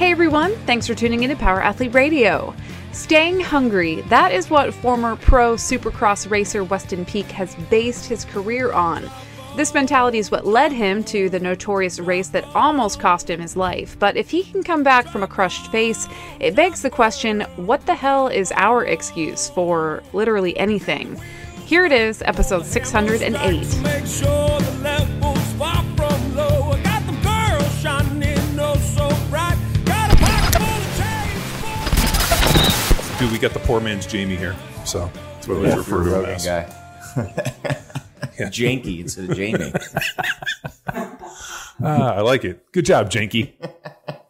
Hey everyone, thanks for tuning in to Power Athlete Radio. Staying hungry, that is what former pro supercross racer Weston Peick has based his career on. This mentality is what led him to the notorious race that almost cost him his life. But if he can come back from a crushed face, it begs the question what the hell is our excuse for literally anything? Here it is, episode 608. Dude, we got the poor man's Jamie here, so that's what we refer to him as. guy. Janky instead of Jamie. Ah, I like it. Good job, Janky.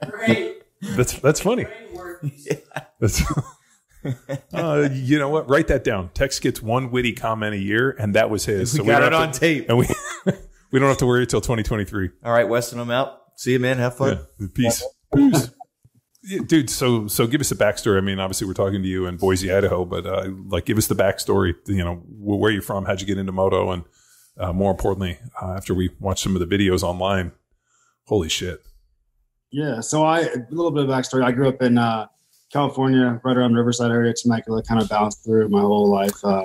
Great. That's that's funny. That's. Uh, you know what? Write that down. Tex gets one witty comment a year, and that was his. We got don't it on to- tape. and we we don't have to worry until 2023. All right, Weston, I'm out. See you, man. Have fun. Yeah. Peace. Peace. Yeah, dude, so so give us a backstory. I mean, obviously we're talking to you in Boise, Idaho, but uh, like give us the backstory. You know, wh- where you're from, how'd you get into moto, and uh, more importantly, uh, after we watch some of the videos online, holy shit! Yeah, so I a little bit of backstory. I grew up in uh, California, right around Riverside area, Temecula. Kind of bounced through my whole life. Uh,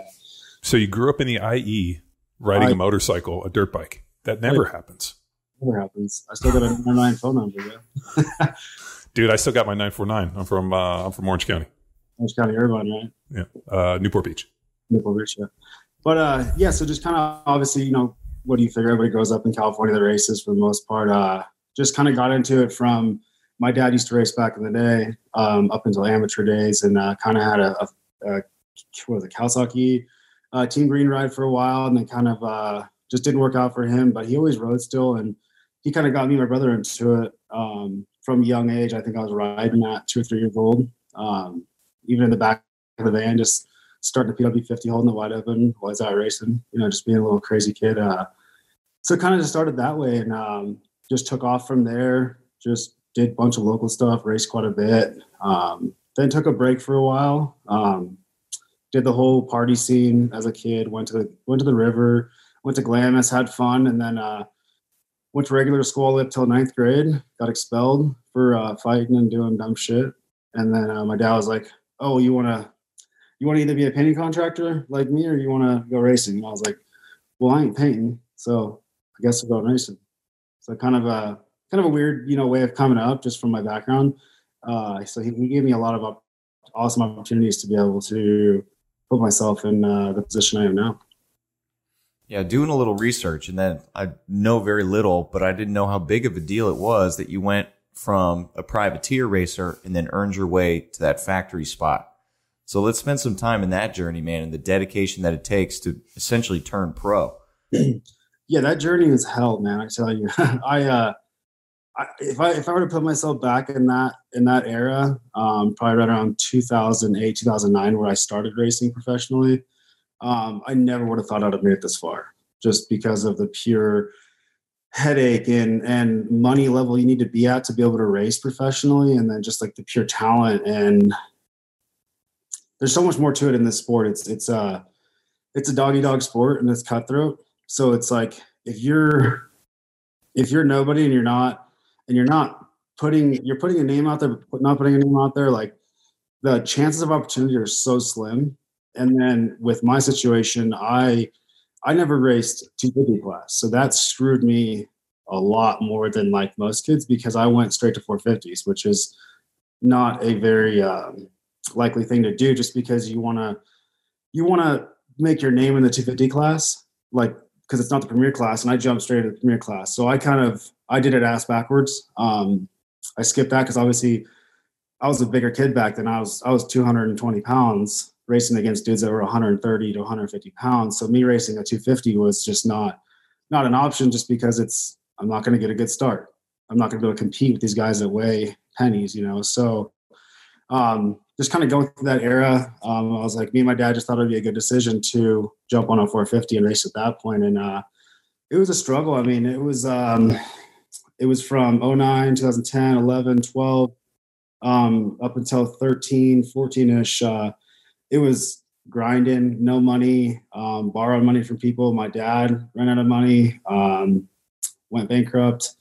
So you grew up in the IE, riding a I- motorcycle, a dirt bike. That never happens, never happens. I still got a 999 phone number. Yeah, dude. I still got my 949. I'm from uh, I'm from Orange County, Orange County, Irvine, right? yeah, uh, Newport Beach. Newport Beach, yeah. But uh, yeah, so just kind of obviously, you know, what do you figure? Everybody grows up in California the races for the most part. Uh, just kind of got into it from my dad used to race back in the day, um, up until amateur days, and uh, kind of had a, a, a what was it, Kawasaki uh, Team Green ride for a while, and then kind of uh, just didn't work out for him. But he always rode still, and he kind of got me and my brother into it um, from young age. I think I was riding at two or three years old, um, even in the back of the van, just starting the PW50, holding the wide open I was out racing, you know, just being a little crazy kid. Uh, so it kind of just started that way and um, just took off from there, just did a bunch of local stuff, raced quite a bit. Um, then took a break for a while. Um, did the whole party scene as a kid, went to the, went to the river, went to Glamis, had fun. And then uh, went to regular school up till ninth grade, got expelled for uh, fighting and doing dumb shit. And then uh, my dad was like, oh, you want to, you want to either be a painting contractor like me or you want to go racing? And I was like, well, I ain't painting, so I guess I'll go racing. So kind of a kind of a weird, you know, way of coming up just from my background. Uh, so he, he gave me a lot of op- awesome opportunities to be able to put myself in uh, the position I am now. Yeah, doing a little research, and then I know very little, but I didn't know how big of a deal it was that you went from a privateer racer and then earned your way to that factory spot. So let's spend some time in that journey, man, and the dedication that it takes to essentially turn pro. yeah, that journey is hell, man. I tell you, I, uh, I if I if I were to put myself back in that in that era, um, probably right around 2008, 2009, where I started racing professionally, um, I never would have thought I'd have made it this far, just because of the pure headache and and money level you need to be at to be able to race professionally, and then just like the pure talent and there's so much more to it in this sport. It's it's uh it's a doggy dog sport and it's cutthroat. So it's like if you're if you're nobody and you're not and you're not putting you're putting a name out there but not putting a name out there like the chances of opportunity are so slim and then with my situation i i never raced 250 class. So that screwed me a lot more than like most kids because i went straight to 450s which is not a very um, likely thing to do just because you want to you want to make your name in the 250 class like because it's not the premier class and i jumped straight to the premier class. So i kind of i did it ass backwards. Um, i skipped that because obviously i was a bigger kid back then. I was i was 220 pounds racing against dudes that were 130 to 150 pounds so me racing a 250 was just not not an option just because it's i'm not going to get a good start i'm not going to be able to compete with these guys that weigh pennies you know so um, just kind of going through that era, um, I was like, me and my dad just thought it'd be a good decision to jump on a 450 and race at that point. And uh, it was a struggle. I mean, it was um, it was from 09, 2010, 11, 12, um, up until 13, 14 ish. Uh, it was grinding, no money, um, borrowed money from people. My dad ran out of money, um, went bankrupt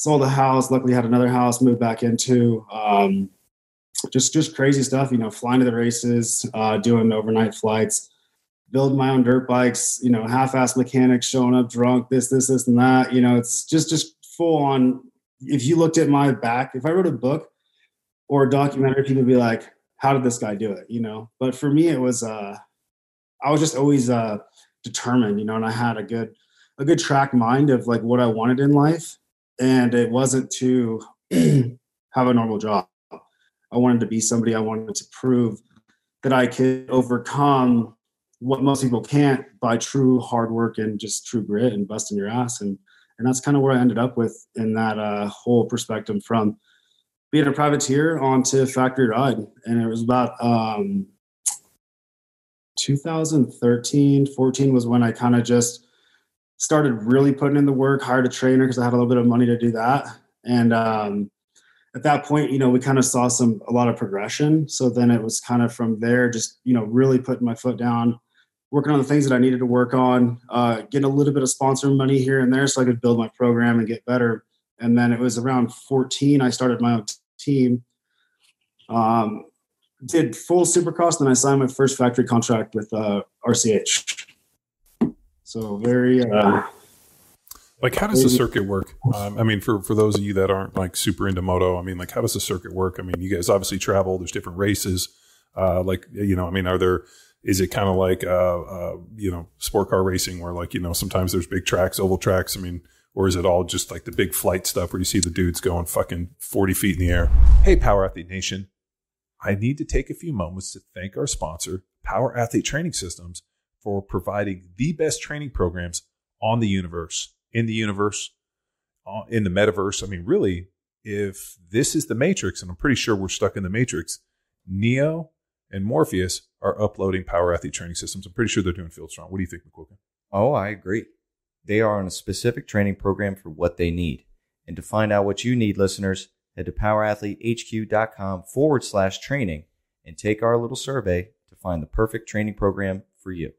sold the house. Luckily, had another house, moved back into. Um, just just crazy stuff, you know, flying to the races, uh, doing overnight flights, build my own dirt bikes, you know, half-ass mechanics showing up drunk, this, this, this, and that. You know, it's just just full on. If you looked at my back, if I wrote a book or a documentary, people would be like, "How did this guy do it?" You know. But for me, it was uh, I was just always uh, determined, you know, and I had a good a good track mind of like what I wanted in life, and it wasn't to have a normal job. I wanted to be somebody. I wanted to prove that I could overcome what most people can't by true hard work and just true grit and busting your ass. And and that's kind of where I ended up with in that uh, whole perspective from being a privateer onto factory ride. And it was about um, 2013, 14 was when I kind of just started really putting in the work, hired a trainer because I had a little bit of money to do that. And um, at that point, you know, we kind of saw some a lot of progression. So then it was kind of from there, just you know, really putting my foot down, working on the things that I needed to work on, uh, getting a little bit of sponsor money here and there, so I could build my program and get better. And then it was around 14, I started my own team. Um, did full Supercross, then I signed my first factory contract with uh, RCH. So very. Uh, like, how does the circuit work? Um, I mean, for for those of you that aren't like super into moto, I mean, like, how does the circuit work? I mean, you guys obviously travel. There's different races. Uh, like, you know, I mean, are there? Is it kind of like, uh, uh, you know, sport car racing where like, you know, sometimes there's big tracks, oval tracks. I mean, or is it all just like the big flight stuff where you see the dudes going fucking 40 feet in the air? Hey, Power Athlete Nation. I need to take a few moments to thank our sponsor, Power Athlete Training Systems, for providing the best training programs on the universe, in the universe, uh, in the metaverse. I mean, really, if this is the Matrix, and I'm pretty sure we're stuck in the Matrix, Neo and Morpheus are uploading Power Athlete Training Systems. I'm pretty sure they're doing Field Strong. What do you think, McQuilkin? Oh, I agree. They are on a specific training program for what they need. And to find out what you need, listeners, head to powerathletehq.com forward slash training and take our little survey to find the perfect training program for you.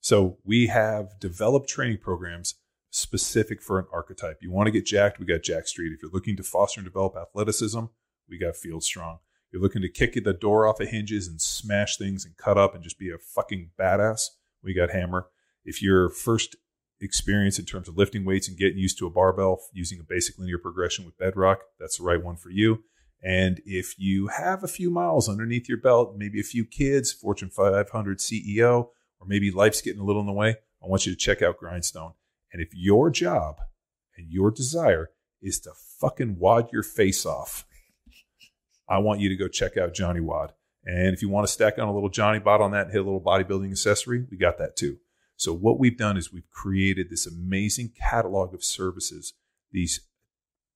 So we have developed training programs specific for an archetype. You want to get jacked, we got Jacked Street. If you're looking to foster and develop athleticism, we got Field Strong. You're looking to kick the door off of hinges and smash things and cut up and just be a fucking badass, we got Hammer. If your first experience in terms of lifting weights and getting used to a barbell using a basic linear progression with Bedrock, that's the right one for you. And if you have a few miles underneath your belt, maybe a few kids, Fortune 500 CEO, or maybe life's getting a little in the way, I want you to check out Grindstone. And if your job and your desire is to fucking wad your face off, I want you to go check out Johnnie WOD. And if you want to stack on a little Johnny Bot on that and hit a little bodybuilding accessory, we got that too. So what we've done is we've created this amazing catalog of services, these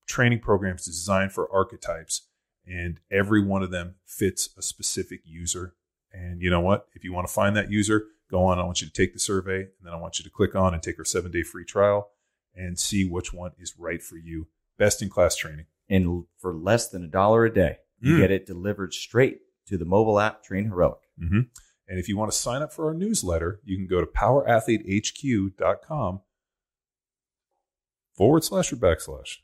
training programs designed for archetypes, and every one of them fits a specific user. And you know what? If you want to find that user, go on. I want you to take the survey, and then I want you to click on and take our seven day free trial and see which one is right for you. Best in class training. And for less than a dollar a day, you Mm. get it delivered straight to the mobile app TrainHeroic. Mm-hmm. And if you want to sign up for our newsletter, you can go to powerathletehq.com forward slash or backslash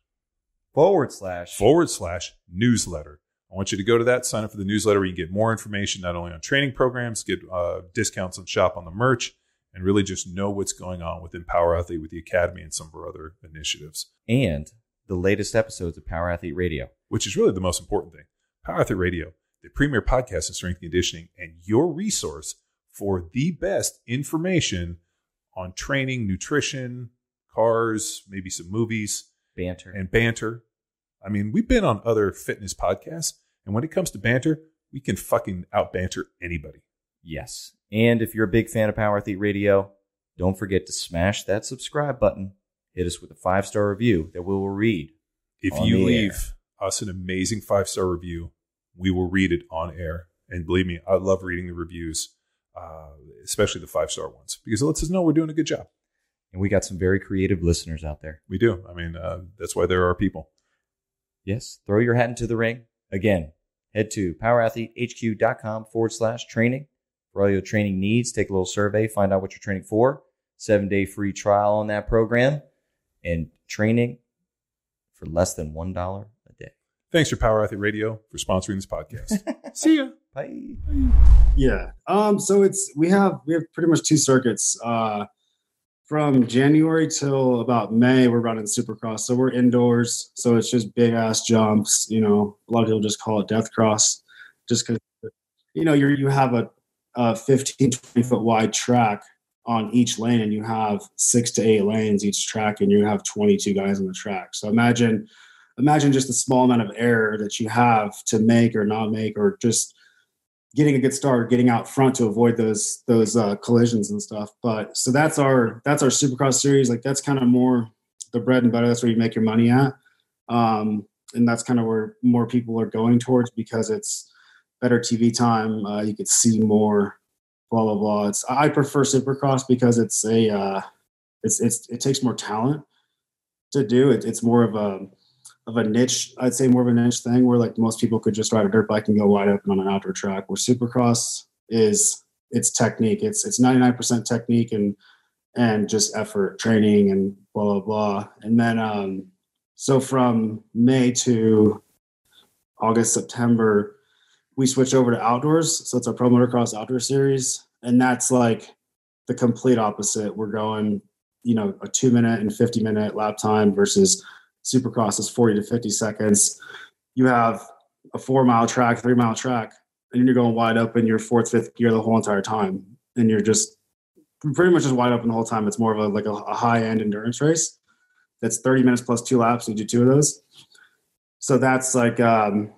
Forward slash. forward slash newsletter. I want you to go to that, sign up for the newsletter. You can get more information, not only on training programs, get uh, discounts on shop on the merch, and really just know what's going on within Power Athlete with the Academy and some of our other initiatives, and the latest episodes of Power Athlete Radio. which is really the most important thing. Power Athlete Radio, the premier podcast in strength and conditioning, and your resource for the best information on training, nutrition, cars, maybe some movies, Banter. and banter. I mean, we've been on other fitness podcasts, and when it comes to banter, we can fucking out banter anybody. yes. And if you're a big fan of Power Athlete Radio, don't forget to smash that subscribe button. Hit us with a five star review that we will read. If you leave us an amazing five star review, we will read it on air. And believe me, I love reading the reviews, uh, especially the five star ones, because it lets us know we're doing a good job. And we got some very creative listeners out there. We do. I mean, uh, that's why there are people. Yes. Throw your hat into the ring. Again, head to powerathletehq.com forward slash training for all your training needs. Take a little survey, find out what you're training for. Seven day free trial on that program and training for less than $1 a day. Thanks for Power Athlete Radio for sponsoring this podcast. See ya. Bye. Yeah. Um. So it's we have we have pretty much two circuits. Uh, from January till about May, we're running Supercross. So we're indoors. So it's just big ass jumps. You know, a lot of people just call it Death Cross, just because you know you you have a, a 15 20 foot wide track on each lane, and you have six to eight lanes each track, and you have 22 guys on the track. So imagine imagine just the small amount of error that you have to make or not make, or just getting a good start, getting out front to avoid those those uh, collisions and stuff. But so that's our that's our Supercross series. Like that's kind of more the bread and butter. That's where you make your money at, um, and that's kind of where more people are going towards because it's better TV time. Uh, you could see more. Blah blah blah. It's I prefer Supercross because it's a uh, it's it's it takes more talent to do. It, it's more of a of a niche, I'd say more of a niche thing where like most people could just ride a dirt bike and go wide open on an outdoor track. Where Supercross is it's technique. It's it's 99% technique and and just effort, training and blah blah blah. And then um so from May to August, September, we switch over to outdoors. So it's our pro motocross outdoor series. And that's like the complete opposite. We're going, you know, a two minute and 50 minute lap time versus Supercross is 40 to 50 seconds. You have a four mile track, three mile track, and you're going wide open your fourth, fifth gear the whole entire time. And you're just pretty much just wide open the whole time. It's more of a like a, a high end endurance race. That's 30 minutes plus two laps. You do two of those. So that's like um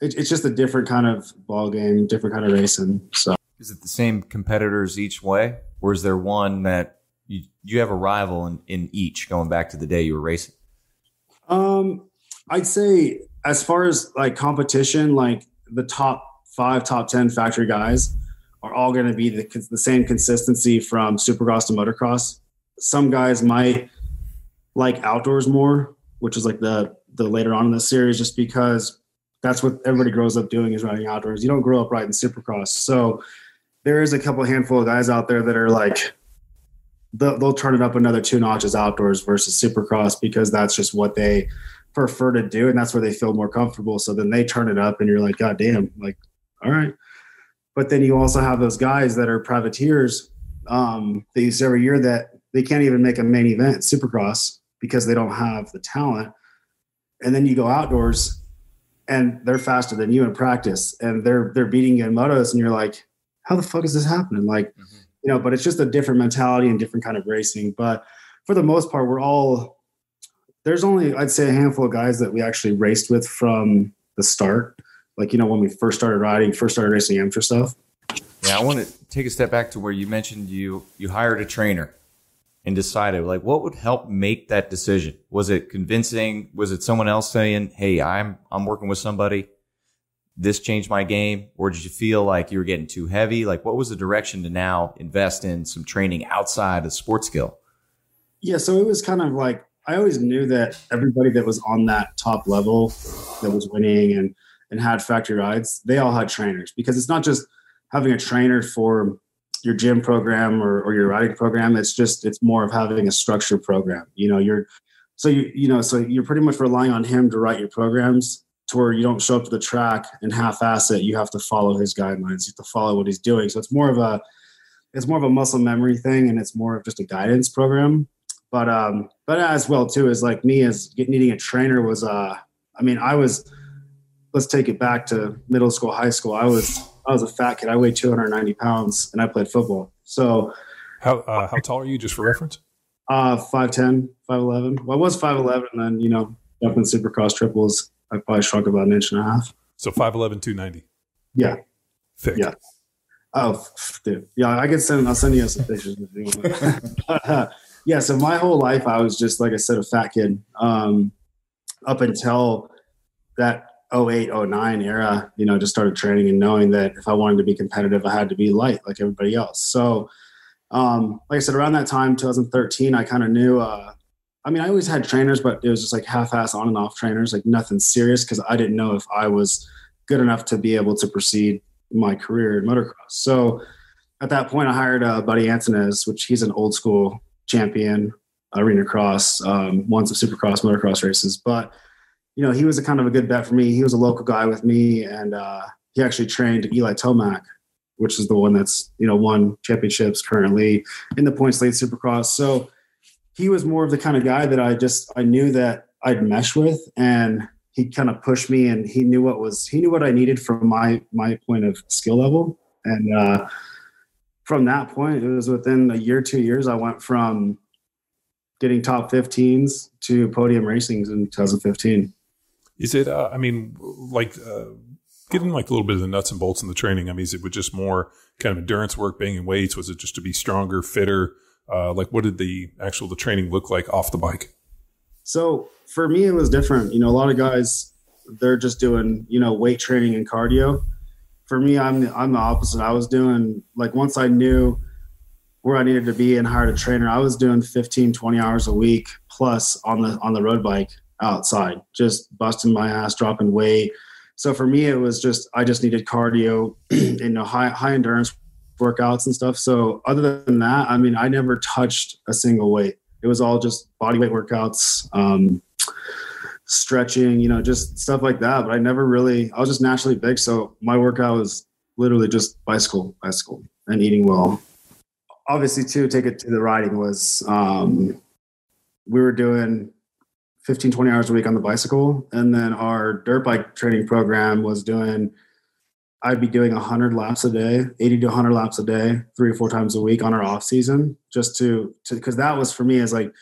it, it's just a different kind of ball game, different kind of racing. So Is it the same competitors each way? Or is there one that you, you have a rival in, in each going back to the day you were racing? Um, I'd say as far as like competition, like the top five, top ten factory guys are all going to be the, the same consistency from Supercross to motocross. Some guys might like outdoors more, which is like the the later on in the series, just because that's what everybody grows up doing is riding outdoors. You don't grow up riding Supercross, so there is a couple handful of guys out there that are like they'll, they'll turn it up another two notches outdoors versus supercross because that's just what they prefer to do and that's where they feel more comfortable. So then they turn it up and you're like god damn like all right. But then you also have those guys that are privateers um they use every year that they can't even make a main event supercross because they don't have the talent. And then you go outdoors and they're faster than you in practice and they're they're beating you in motos and you're like how the fuck is this happening? Like mm-hmm you know, but it's just a different mentality and different kind of racing. But for the most part, we're all there's only I'd say a handful of guys that we actually raced with from the start. Like, you know, when we first started riding, first started racing amateur stuff. Yeah, I want to take a step back to where you mentioned you you hired a trainer and decided like what would help make that decision? Was it convincing? Was it someone else saying, "Hey, I'm I'm working with somebody this changed my game? Or did you feel like you were getting too heavy? Like, what was the direction to now invest in some training outside of sports skill? Yeah, so it was kind of like I always knew that everybody that was on that top level that was winning and and had factory rides, they all had trainers because it's not just having a trainer for your gym program or, or your riding program. It's just it's more of having a structured program. You know, you're so you you know so you're pretty much relying on him to write your programs to where you don't show up to the track and half-ass it. You have to follow his guidelines. You have to follow what he's doing. So it's more of a it's more of a muscle memory thing, and it's more of just a guidance program. But um, but as well too is like me as needing a trainer was uh, I mean I was let's take it back to middle school, high school. I was I was a fat kid. I weighed 290 pounds, and I played football. So how uh, how tall are you, just for reference? Uh, 5'10", 5'11". Well, I was 5'11", and then you know jumping supercross triples I probably shrunk about an inch and a half. So 5'11", 290. Yeah. Thick. Yeah. Oh, dude. Yeah, I can send. I'll send you some pictures. but, uh, yeah. So my whole life, I was just like I said, a fat kid. Um, up until that 08, 09 era, you know, just started training and knowing that if I wanted to be competitive, I had to be light like everybody else. So, um, like I said, around that time, 2013, I kind of knew uh, I mean, I always had trainers, but it was just like half-ass on and off trainers, like nothing serious, because I didn't know if I was good enough to be able to proceed my career in motocross. So at that point, I hired uh, Buddy Antunez, which he's an old school champion. arena cross, um, won some supercross, motocross races. But you know, he was a kind of a good bet for me. He was a local guy with me, and uh, he actually trained Eli Tomac, which is the one that's you know won championships currently in the points lead supercross. So he was more of the kind of guy that I just I knew that I'd mesh with, and he kind of pushed me, and he knew what was he knew what I needed from my my point of skill level, and uh, from that point, it was within a year, two years, I went from getting top 15s to podium racings in 2015. Is it? Uh, I mean, like uh, getting like a little bit of the nuts and bolts in the training. I mean, is it just more kind of endurance work, banging weights? Was it just to be stronger, fitter? Uh, like, what did the actual the training look like off the bike? So for me, it was different. You know, a lot of guys they're just doing you know weight training and cardio. For me, I'm the, I'm the opposite. I was doing like once I knew where I needed to be and hired a trainer, I was doing 15, 20 hours a week plus on the on the road bike outside, just busting my ass, dropping weight. So for me, it was just I just needed cardio, you know, high high endurance workouts and stuff. So other than that, I mean, I never touched a single weight. It was all just body weight workouts, um, stretching, you know, just stuff like that. But I never really, I was just naturally big. So my workout was literally just bicycle, bicycle, and eating well. Obviously, too, take it to the riding was um, we were doing 15, 20 hours a week on the bicycle. And then our dirt bike training program was doing I'd be doing 100 laps a day, 80 to 100 laps a day, three or four times a week on our off season, just to to because that was for me as like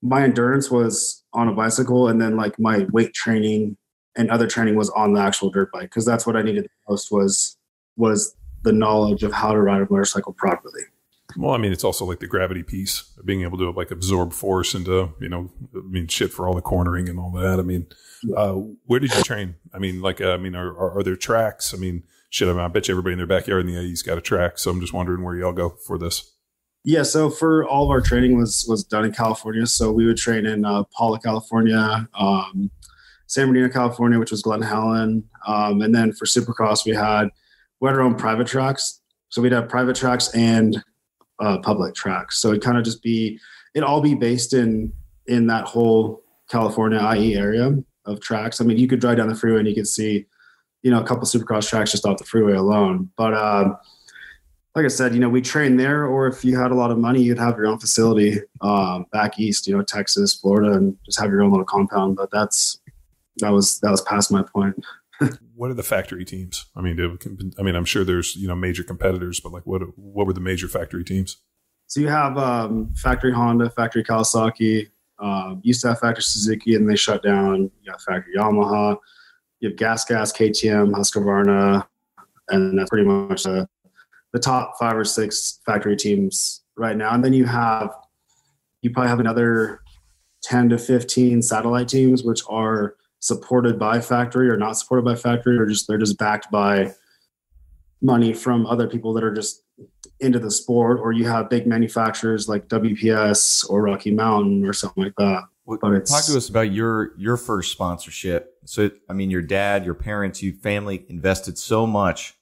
my endurance was on a bicycle, and then like my weight training and other training was on the actual dirt bike because that's what I needed the most was was the knowledge of how to ride a motorcycle properly. Well, I mean, it's also like the gravity piece, of being able to like absorb force into, you know, I mean, shit for all the cornering and all that. I mean, uh, where did you train? I mean, like, uh, I mean, are, are, are, there tracks? I mean, shit, I, mean, I bet you everybody in their backyard in the AE's got a track. So I'm just wondering where y'all go for this. Yeah, so for all of our training was was done in California. So we would train in uh, Pala, California, um, San Bernardino, California, which was Glen Helen, um, and then for Supercross we had we had our own private tracks. So we'd have private tracks and uh, public tracks. So it kind of just be it all be based in in that whole California IE area of tracks. I mean, you could drive down the freeway and you could see, you know, a couple supercross tracks just off the freeway alone. But um, like I said, you know, we train there, or if you had a lot of money, you'd have your own facility um, back east, you know, Texas, Florida, and just have your own little compound. But that's that was that was past my point. What are the factory teams? I mean, I mean, I'm sure there's you know major competitors, but like, what what were the major factory teams? So you have um, factory Honda, factory Kawasaki. Uh, used to have factory Suzuki, and they shut down. You got factory Yamaha. You have Gas Gas, KTM, Husqvarna, and that's pretty much the, the top five or six factory teams right now. And then you have you probably have another ten to fifteen satellite teams, which are supported by factory or not supported by factory or just they're just backed by money from other people that are just into the sport or you have big manufacturers like WPS or Rocky Mountain or something like that. Well, talk to us about your your first sponsorship. So I mean your dad, your parents, your family invested so much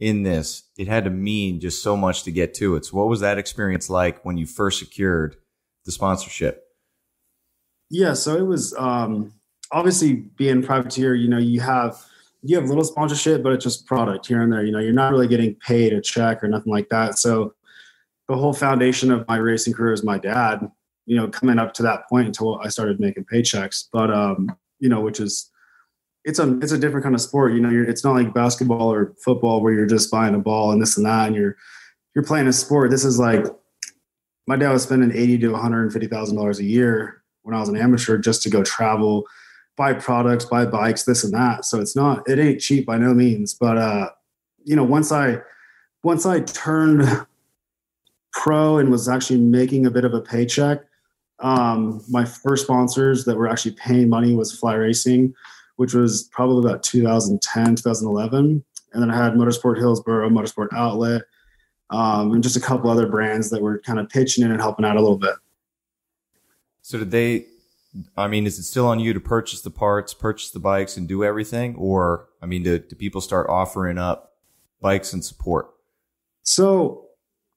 in this. It had to mean just so much to get to it. So what was that experience like when you first secured the sponsorship? Yeah, so it was um obviously being privateer, you know, you have you have little sponsorship, but it's just product here and there. You know, you're not really getting paid a check or nothing like that. So the whole foundation of my racing career is my dad. You know, coming up to that point until I started making paychecks, but um, you know, which is it's a it's a different kind of sport. You know, it's not like basketball or football where you're just buying a ball and this and that, and you're you're playing a sport. This is like my dad was spending eighty to one hundred and fifty thousand dollars a year when I was an amateur just to go travel buy products, buy bikes, this and that. So it's not, it ain't cheap by no means. But uh, you know, once I once I turned pro and was actually making a bit of a paycheck, um, my first sponsors that were actually paying money was Fly Racing, which was probably about 2010, 2011. And then I had Motorsport Hillsboro, Motorsport Outlet, um, and just a couple other brands that were kind of pitching in and helping out a little bit. So did they I mean, is it still on you to purchase the parts, purchase the bikes, and do everything, or I mean, do, do people start offering up bikes and support? So,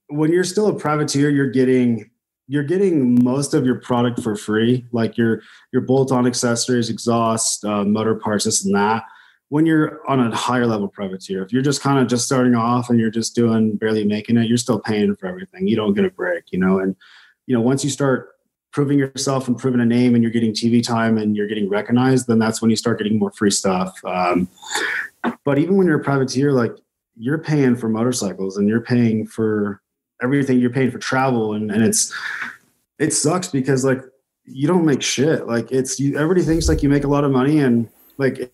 when you're still a privateer, you're getting you're getting most of your product for free, like your your bolt-on accessories, exhaust, uh, motor parts, this and that. When you're on a higher level privateer, if you're just kind of just starting off and you're just doing barely making it, you're still paying for everything. You don't get a break, you know. And you know, once you start proving yourself and proving a name, and you're getting TV time and you're getting recognized, then that's when you start getting more free stuff. Um, but even when you're a privateer, like you're paying for motorcycles and you're paying for everything. You're paying for travel and, and it's it sucks because like you don't make shit. Like it's you everybody thinks like you make a lot of money and like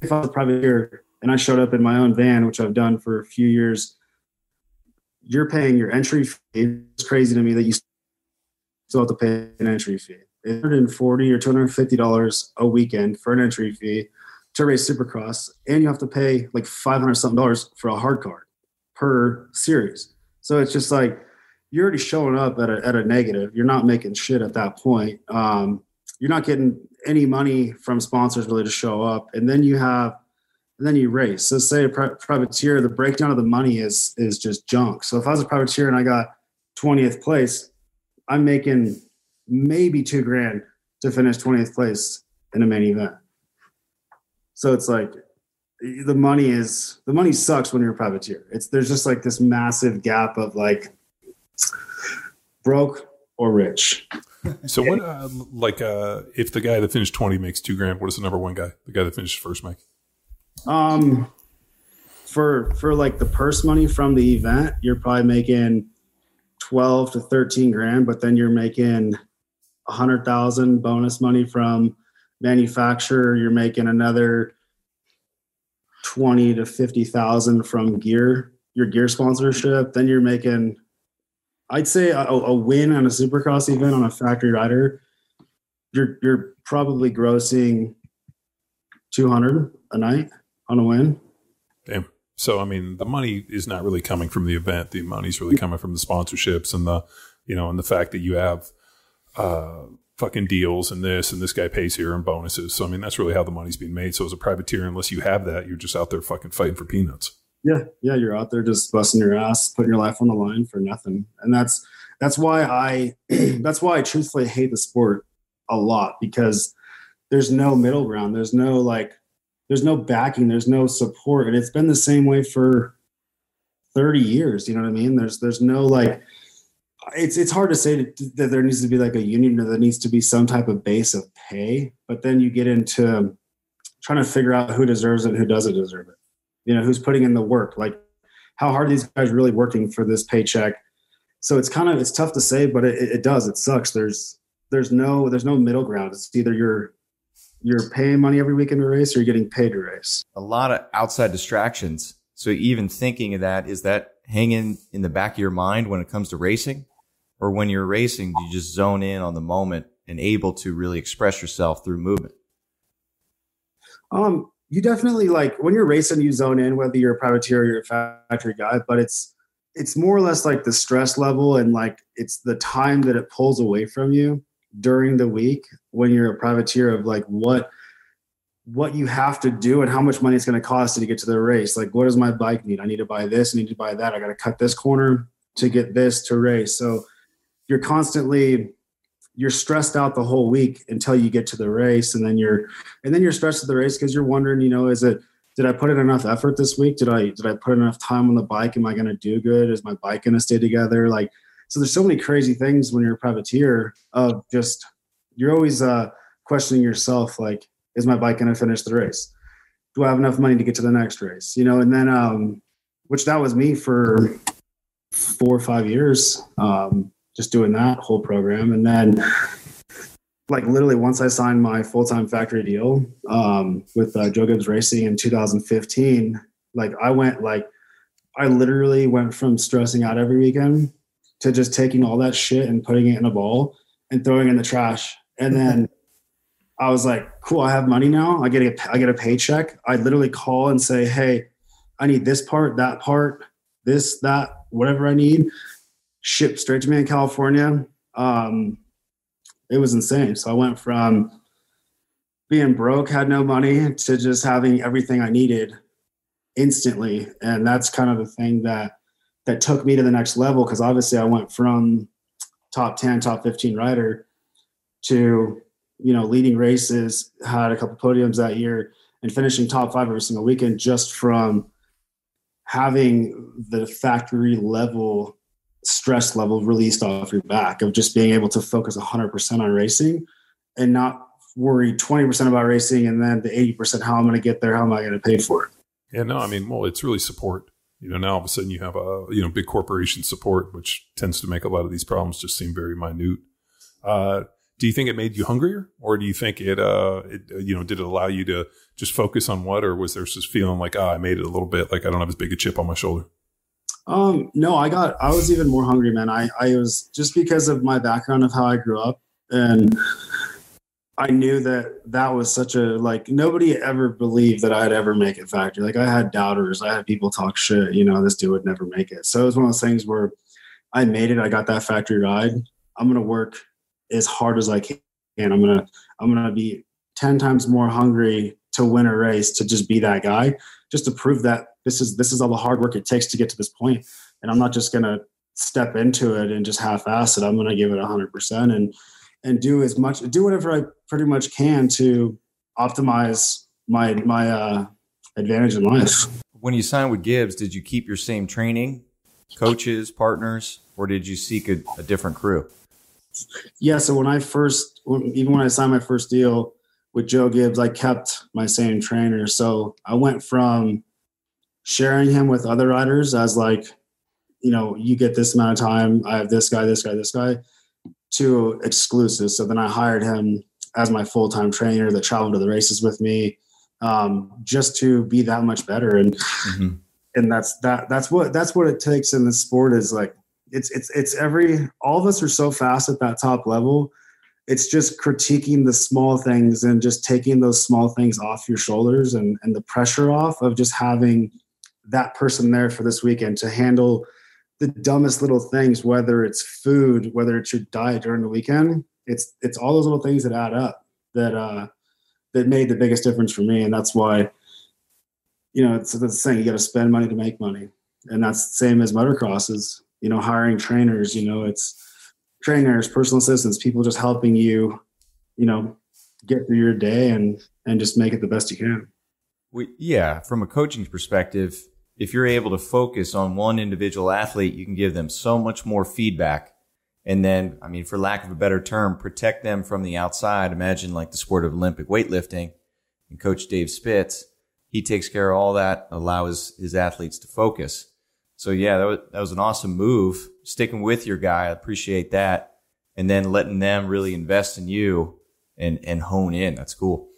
if i was a privateer and i showed up in my own van which i've done for a few years you're paying your entry fee. It's crazy to me that you still have to pay an entry fee 140 or 250 dollars a weekend for an entry fee to race supercross and you have to pay like 500 something dollars for a hard card per series so it's just like you're already showing up at a, at a negative. You're not making shit at that point. Um, you're not getting any money from sponsors really to show up. And then you have, and then you race. So say a pri- privateer, the breakdown of the money is is just junk. So if I was a privateer and I got 20th place, I'm making maybe two grand to finish 20th place in a main event. So it's like the money is the money sucks when you're a privateer. It's there's just like this massive gap of like broke or rich. So what, uh, like, uh, if the guy that finished twenty makes two grand, what does the number one guy, the guy that finished first, make? Um, for for like the purse money from the event, you're probably making twelve to thirteen grand, but then you're making a hundred thousand bonus money from manufacturer. You're making another twenty to fifty thousand from gear, your gear sponsorship. Then you're making, I'd say, a, a win on a Supercross event on a factory rider. You're you're probably grossing two hundred a night on a win. Damn. So I mean, the money is not really coming from the event. The money's really coming from the sponsorships and the, you know, and the fact that you have uh, fucking deals and this and this guy pays here and bonuses. So I mean, that's really how the money's being made. So as a privateer, unless you have that, you're just out there fucking fighting for peanuts. Yeah, yeah, you're out there just busting your ass, putting your life on the line for nothing, and that's that's why I that's why I truthfully hate the sport a lot because there's no middle ground. There's no like there's no backing. There's no support, and it's been the same way for thirty years. You know what I mean? There's there's no like it's it's hard to say that there needs to be like a union or there needs to be some type of base of pay, but then you get into trying to figure out who deserves it and who doesn't deserve it. You know, who's putting in the work? Like, how hard these guys really working for this paycheck? So it's kind of it's tough to say, but it, it does. It sucks. There's there's no there's no middle ground. It's either you're you're paying money every weekend to race or you're getting paid to race. A lot of outside distractions. So even thinking of that, is that hanging in the back of your mind when it comes to racing? Or when you're racing, do you just zone in on the moment and able to really express yourself through movement? Um, you definitely like when you're racing, you zone in, whether you're a privateer or you're a factory guy, but it's it's more or less like the stress level and like it's the time that it pulls away from you during the week when you're a privateer of like what what you have to do and how much money it's going to cost to get to the race. Like, what does my bike need? I need to buy this. I need to buy that. I got to cut this corner to get this to race. So you're constantly you're stressed out the whole week until you get to the race, and then you're and then you're stressed at the race because you're wondering, you know, is it did I put in enough effort this week? Did I did I put enough time on the bike? Am I going to do good? Is my bike going to stay together? Like, so there's so many crazy things when you're a privateer of just you're always uh, questioning yourself, like is my bike going to finish the race? Do I have enough money to get to the next race? You know, and then, um, which that was me for four or five years, um, just doing that whole program. And then, like, literally, once I signed my full time factory deal um, with uh, Joe Gibbs Racing in 2015, like, I went, like, I literally went from stressing out every weekend to just taking all that shit and putting it in a bowl and throwing it in the trash. And then, I was like, cool, I have money now. I get a, I get a paycheck. I literally call and say, hey, I need this part, that part, this, that, whatever I need, ship straight to me in California. Um, it was insane. So I went from being broke, had no money, to just having everything I needed instantly. And that's kind of the thing that that took me to the next level because obviously I went from top 10, top 15 rider to, you know, leading races, had a couple podiums that year and finishing top five every single weekend just from having the factory level stress level released off your back of just being able to focus 100% on racing and not worry 20% about racing and then the 80% how I'm going to get there, how am I going to pay for it? Yeah, no, I mean, well, it's really support. You know, now all of a sudden you have a you know big corporation support, which tends to make a lot of these problems just seem very minute. Uh, do you think it made you hungrier, or do you think it, uh, it, you know, did it allow you to just focus on what, or was there just feeling like, ah, oh, I made it a little bit, like I don't have as big a chip on my shoulder? Um, no, I got, I was even more hungry, man. I, I was just because of my background of how I grew up and I knew that that was such a like nobody ever believed that I'd ever make it factory. Like I had doubters, I had people talk shit. You know, this dude would never make it. So it was one of those things where I made it. I got that factory ride. I'm gonna work as hard as I can. I'm gonna I'm gonna be ten times more hungry to win a race to just be that guy, just to prove that this is this is all the hard work it takes to get to this point. And I'm not just gonna step into it and just half-ass it. I'm gonna give it hundred percent and and do as much do whatever I pretty much can to optimize my my uh, advantage in life. When you signed with Gibbs, did you keep your same training, coaches, partners, or did you seek a, a different crew? Yeah, so when I first, even when I signed my first deal with Joe Gibbs, I kept my same trainer. So I went from sharing him with other riders as like, you know, you get this amount of time. I have this guy, this guy, this guy to exclusive. So then I hired him as my full time trainer that traveled to the races with me, um, just to be that much better. And mm-hmm. and that's that that's what that's what it takes in the sport is like it's it's it's every all of us are so fast at that top level. It's just critiquing the small things and just taking those small things off your shoulders and, and the pressure off of just having that person there for this weekend to handle the dumbest little things, whether it's food, whether it's your diet during the weekend. It's it's all those little things that add up that uh, that made the biggest difference for me, and that's why you know it's the saying you got to spend money to make money, and that's the same as motocross is you know hiring trainers. You know it's trainers, personal assistants, people just helping you, you know, get through your day and and just make it the best you can. We, yeah, from a coaching perspective, if you're able to focus on one individual athlete, you can give them so much more feedback. And then, I mean, for lack of a better term, protect them from the outside. Imagine like the sport of Olympic weightlifting and coach Dave Spitz. He takes care of all that, allows his athletes to focus. So yeah, that was, that was an awesome move. Sticking with your guy. I appreciate that. And then letting them really invest in you and, and hone in. That's cool.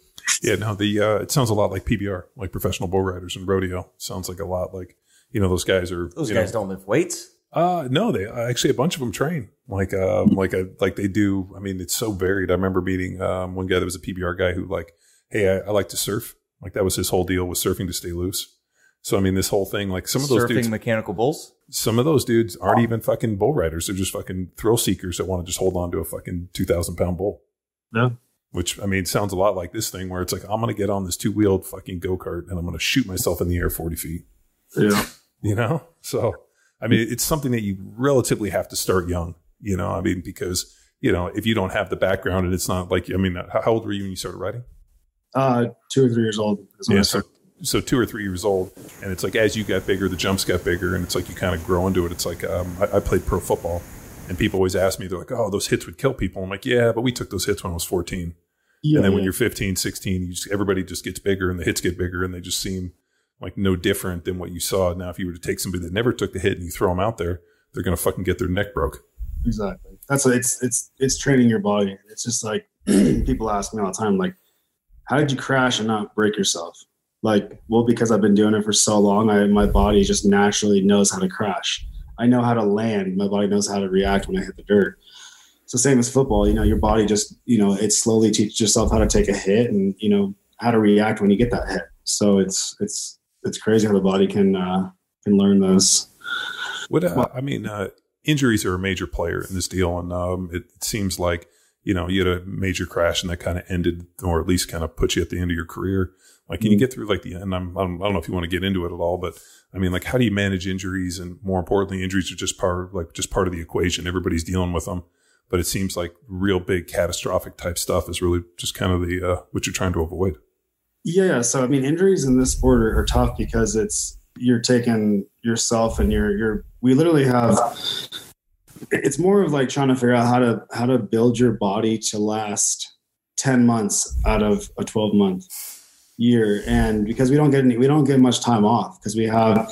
Yeah, no, the uh, it sounds a lot like PBR, like professional bull riders and rodeo. Sounds like a lot like you know those guys are. Those guys know, don't lift weights. Uh no, they uh, actually a bunch of them train like um like a like they do. I mean, it's so varied. I remember meeting um one guy that was a PBR guy who like, hey, I, I like to surf. Like that was his whole deal was surfing to stay loose. So I mean, this whole thing, like some of those surfing dudes, mechanical bulls. Some of those dudes aren't even fucking bull riders. They're just fucking thrill seekers that want to just hold on to a fucking two thousand pound bull. No, which I mean sounds a lot like this thing where it's like I'm gonna get on this two wheeled fucking go kart and I'm gonna shoot myself in the air forty feet. Yeah, you know. So I mean, it's something that you relatively have to start young. You know, I mean, because you know if you don't have the background and it's not like I mean, how old were you when you started riding? Uh, two or three years old. Yeah, so so two or three years old, and it's like as you got bigger, the jumps got bigger, and it's like you kind of grow into it. It's like um, I, I played pro football and people always ask me, they're like, oh, those hits would kill people. I'm like, yeah, but we took those hits when I was 14. Yeah, and then when you're 15, 16, you just, everybody just gets bigger and the hits get bigger and they just seem like no different than what you saw. Now, if you were to take somebody that never took the hit and you throw them out there, they're going to fucking get their neck broke. Exactly. That's what it's, it's, it's training your body. It's just like people ask me all the time, like, how did you crash and not break yourself? Like, well, because I've been doing it for so long, I, my body just naturally knows how to crash. I know how to land. My body knows how to react when I hit the dirt. So same as football, you know, your body just, you know, it slowly teaches yourself how to take a hit and, you know, how to react when you get that hit. So it's, it's, it's crazy how the body can, uh, can learn those. What, uh, I mean, uh, injuries are a major player in this deal. And, um, it, it seems like, you know, you had a major crash and that kind of ended or at least kind of put you at the end of your career. Like, can you mm-hmm. get through like the end? I'm, I don't know if you want to get into it at all, but I mean, like, how do you manage injuries? And more importantly, injuries are just part, like, just part of the equation. Everybody's dealing with them. but it seems like real big catastrophic type stuff is really just kind of the uh, what you're trying to avoid. Yeah, so I mean, injuries in this sport are, are tough because it's you're taking yourself and you're you're. We literally have. It's more of like trying to figure out how to how to build your body to last ten months out of a twelve month year, and because we don't get any, we don't get much time off because we have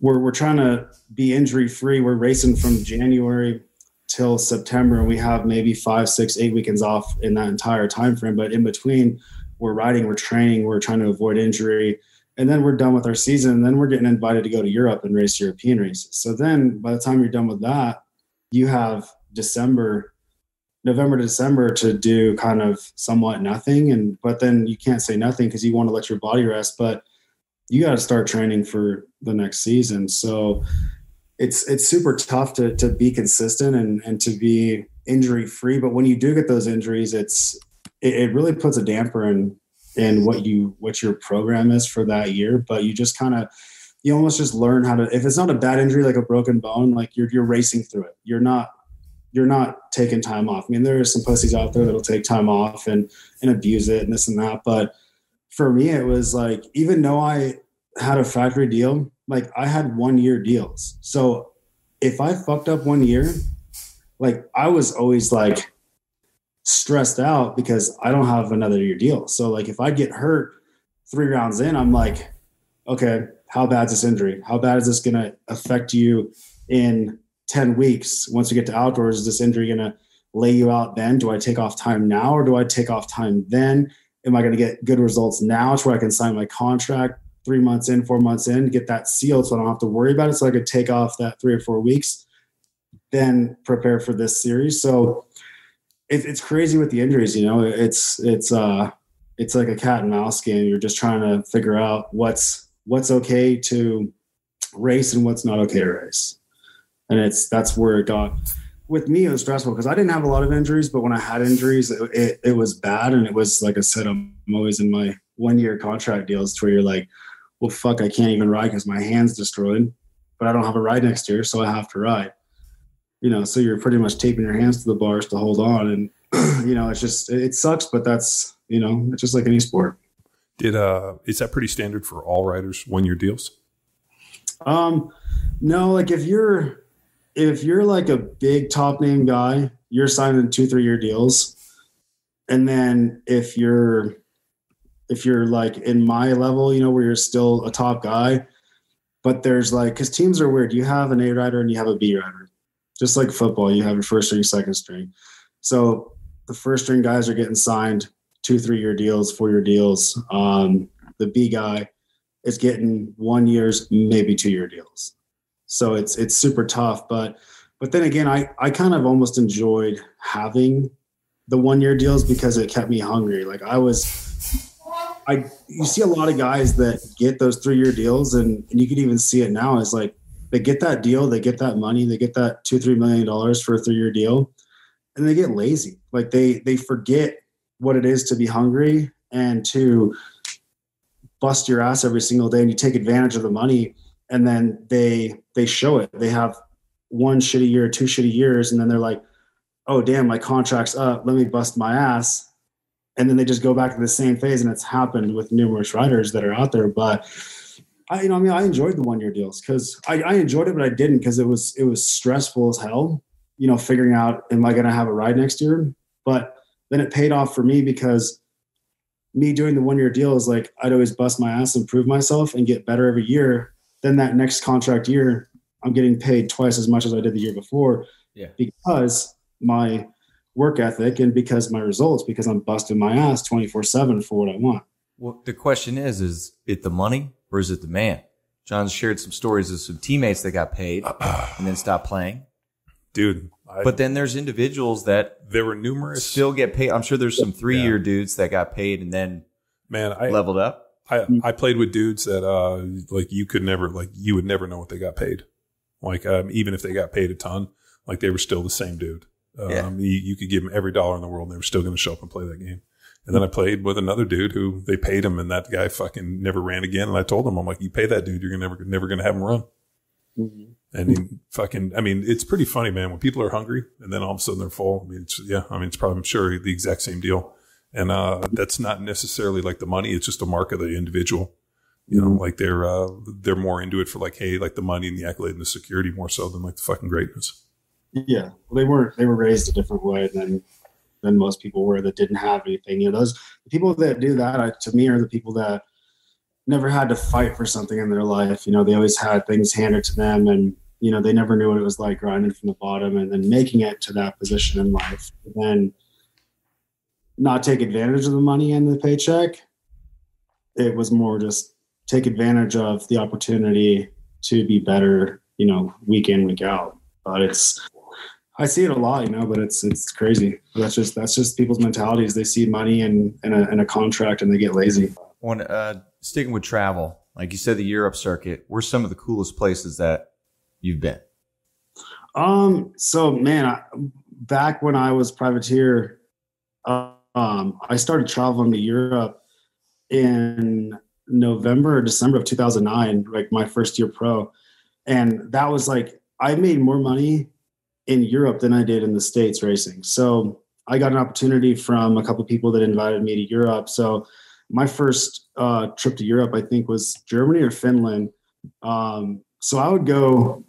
we're we're trying to be injury free. We're racing from January till September, and we have maybe five, six, eight weekends off in that entire time frame. But in between, we're riding, we're training, we're trying to avoid injury, and then we're done with our season. And then we're getting invited to go to Europe and race European races. So then, by the time you're done with that, you have December, November December to do kind of somewhat nothing. And but then you can't say nothing because you want to let your body rest, but you got to start training for the next season. So it's it's super tough to to be consistent and and to be injury free. But when you do get those injuries, it's it, it really puts a damper in in what you what your program is for that year. But you just kind of you almost just learn how to if it's not a bad injury like a broken bone, like you're you're racing through it. You're not you're not taking time off. I mean, there are some pussies out there that'll take time off and and abuse it and this and that. But for me, it was like even though I had a factory deal, like I had one year deals. So if I fucked up one year, like I was always like stressed out because I don't have another year deal. So like if I get hurt three rounds in, I'm like, okay, how bad is this injury? How bad is this gonna affect you in 10 weeks? Once we get to outdoors, is this injury gonna lay you out then? Do I take off time now or do I take off time then? Am I gonna get good results now to where I can sign my contract? three months in, four months in, get that sealed so I don't have to worry about it. So I could take off that three or four weeks, then prepare for this series. So it, it's crazy with the injuries, you know, it's, it's, uh, it's like a cat and mouse game. You're just trying to figure out what's, what's okay to race and what's not okay to race. And it's, that's where it got, with me, it was stressful because I didn't have a lot of injuries, but when I had injuries, it, it, it, was bad. And it was, like I said, I'm always in my one year contract deals to where you're like, well, fuck, I can't even ride because my hand's destroyed, but I don't have a ride next year, so I have to ride. You know, so you're pretty much taping your hands to the bars to hold on, and you know, it's just it sucks, but that's you know, it's just like any sport. Did uh, is that pretty standard for all riders one year deals? Um, no, like if you're if you're like a big top name guy, you're signing two three year deals, and then if you're if you're like in my level, you know, where you're still a top guy. But there's like, because teams are weird. You have an A rider and you have a B rider. Just like football, you have your first string, second string. So the first string guys are getting signed two, three year deals, four year deals. Um, the B guy is getting one year's, maybe two year deals. So it's it's super tough. But but then again, I I kind of almost enjoyed having the one year deals because it kept me hungry. Like I was I you see a lot of guys that get those three year deals, and, and you can even see it now. Is like they get that deal, they get that money, they get that two three million dollars for a three year deal, and they get lazy. Like they they forget what it is to be hungry and to bust your ass every single day, and you take advantage of the money, and then they they show it. They have one shitty year, two shitty years, and then they're like, "Oh damn, my contract's up. Let me bust my ass." and then they just go back to the same phase and it's happened with numerous riders that are out there but I, you know, I mean, I enjoyed the one year deals because I, I, enjoyed it, but I didn't because it was it was stressful as hell. You know, figuring out am I going to have a ride next year? But then it paid off for me because me doing the one year deal is like I'd always bust my ass and prove myself and get better every year. Then that next contract year, I'm getting paid twice as much as I did the year before. Yeah. Because my work ethic and because my results, because I'm busting my ass 24 seven for what I want. Well, the question is, is it the money or is it the man? John shared some stories of some teammates that got paid and then stopped playing. Dude. I, but then there's individuals that there were numerous still get paid. I'm sure there's some three year yeah. dudes that got paid and then man, I leveled up. I, I played with dudes that, uh, like you could never, like you would never know what they got paid. Like, um, even if they got paid a ton, like they were still the same dude. Um, yeah. you, you, could give them every dollar in the world and they were still going to show up and play that game. And then I played with another dude who they paid him and that guy fucking never ran again. And I told him, I'm like, you pay that dude, you're never, never going to have him run. Mm-hmm. And he fucking, I mean, it's pretty funny, man. When people are hungry and then all of a sudden they're full. I mean, it's, yeah, I mean, it's probably, I'm sure the exact same deal. And, uh, that's not necessarily like the money. It's just a mark of the individual. You know, like they're, uh, they're more into it for like, Hey, like the money and the accolade and the security more so than like the fucking greatness. Yeah, well, they were they were raised a different way than than most people were that didn't have anything. You know, those the people that do that I, to me are the people that never had to fight for something in their life. You know, they always had things handed to them, and you know they never knew what it was like grinding from the bottom and then making it to that position in life. And then not take advantage of the money and the paycheck. It was more just take advantage of the opportunity to be better. You know, week in week out. But it's I see it a lot, you know, but it's it's crazy. That's just that's just people's mentalities. They see money and in, a, in a contract and they get lazy. When uh, sticking with travel, like you said, the Europe circuit, where's some of the coolest places that you've been? Um. So, man, I, back when I was privateer, um, I started traveling to Europe in November or December of 2009, like my first year pro, and that was like I made more money in Europe than I did in the States racing. So I got an opportunity from a couple people that invited me to Europe. So my first uh, trip to Europe, I think, was Germany or Finland. Um, so I would go.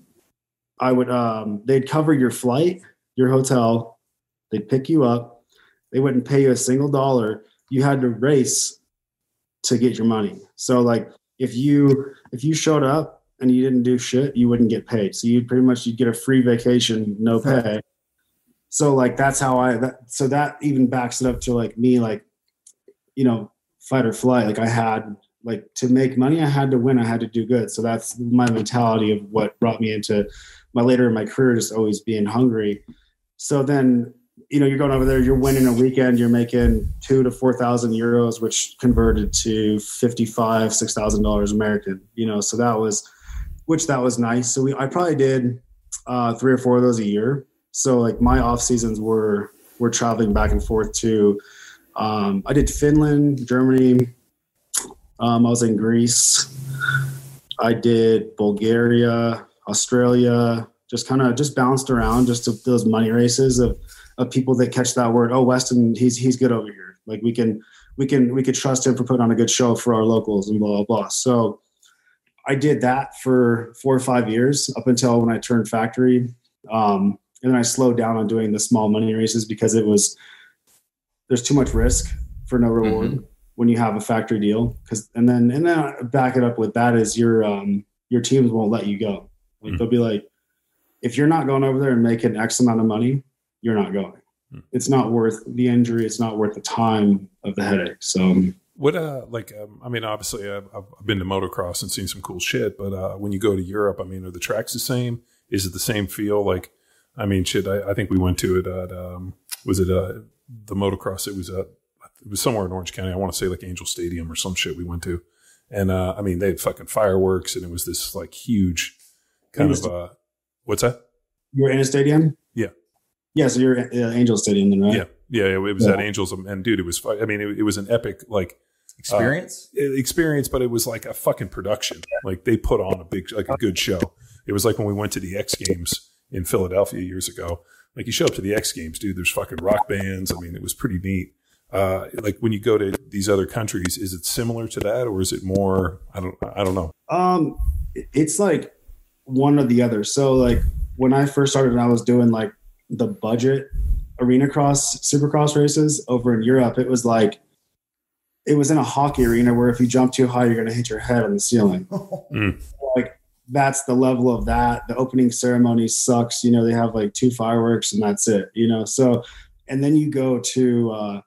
I would. Um, they'd cover your flight, your hotel. They'd pick you up. They wouldn't pay you a single dollar. You had to race to get your money. So like if you if you showed up and you didn't do shit, you wouldn't get paid. So you'd pretty much you'd get a free vacation, no pay. So like that's how I that so that even backs it up to like me like you know fight or flight like I had like to make money I had to win I had to do good so that's my mentality of what brought me into my later in my career just always being hungry so then you know you're going over there you're winning a weekend you're making two to four thousand euros which converted to 55 six thousand dollars American you know so that was which that was nice. So we, I probably did uh, three or four of those a year. So like my off seasons were were traveling back and forth to. Um, I did Finland, Germany. Um, I was in Greece. I did Bulgaria, Australia. Just kind of just bounced around, just to those money races of of people that catch that word. Oh, Weston, he's he's good over here. Like we can we can we could trust him for putting on a good show for our locals and blah blah blah. So I did that for four or five years up until when I turned factory. Um, and then I slowed down on doing the small money races because it was there's too much risk for no reward mm-hmm. when you have a factory deal. Because and then and then back it up with that is your um, your teams won't let you go. Like mm-hmm. they'll be like, if you're not going over there and making X amount of money, you're not going. Mm-hmm. It's not worth the injury. It's not worth the time of the headache. So what uh like um, I mean obviously I've, I've, been to motocross and seen some cool shit, but uh, when you go to Europe, I mean, are the tracks the same? Is it the same feel? Like, I mean, shit. I, I think we went to it at um, was it uh the motocross? It was uh it was somewhere in Orange County. I want to say like Angel Stadium or some shit we went to, and uh, I mean they had fucking fireworks and it was this like huge kind of uh what's that? You were in a stadium. Yeah. Yeah, so you're uh, Angel Stadium then, right? Yeah, yeah. It was yeah. at Angels, and dude, it was. I mean, it, it was an epic like experience uh, experience but it was like a fucking production like they put on a big like a good show it was like when we went to the x games in philadelphia years ago like you show up to the x games dude there's fucking rock bands i mean it was pretty neat uh, like when you go to these other countries is it similar to that or is it more i don't i don't know um it's like one or the other so like when i first started i was doing like the budget arena cross supercross races over in europe it was like it was in a hockey arena where if you jump too high, you're going to hit your head on the ceiling. mm. Like that's the level of that. The opening ceremony sucks. You know, they have like two fireworks and that's it. You know, so and then you go to, uh,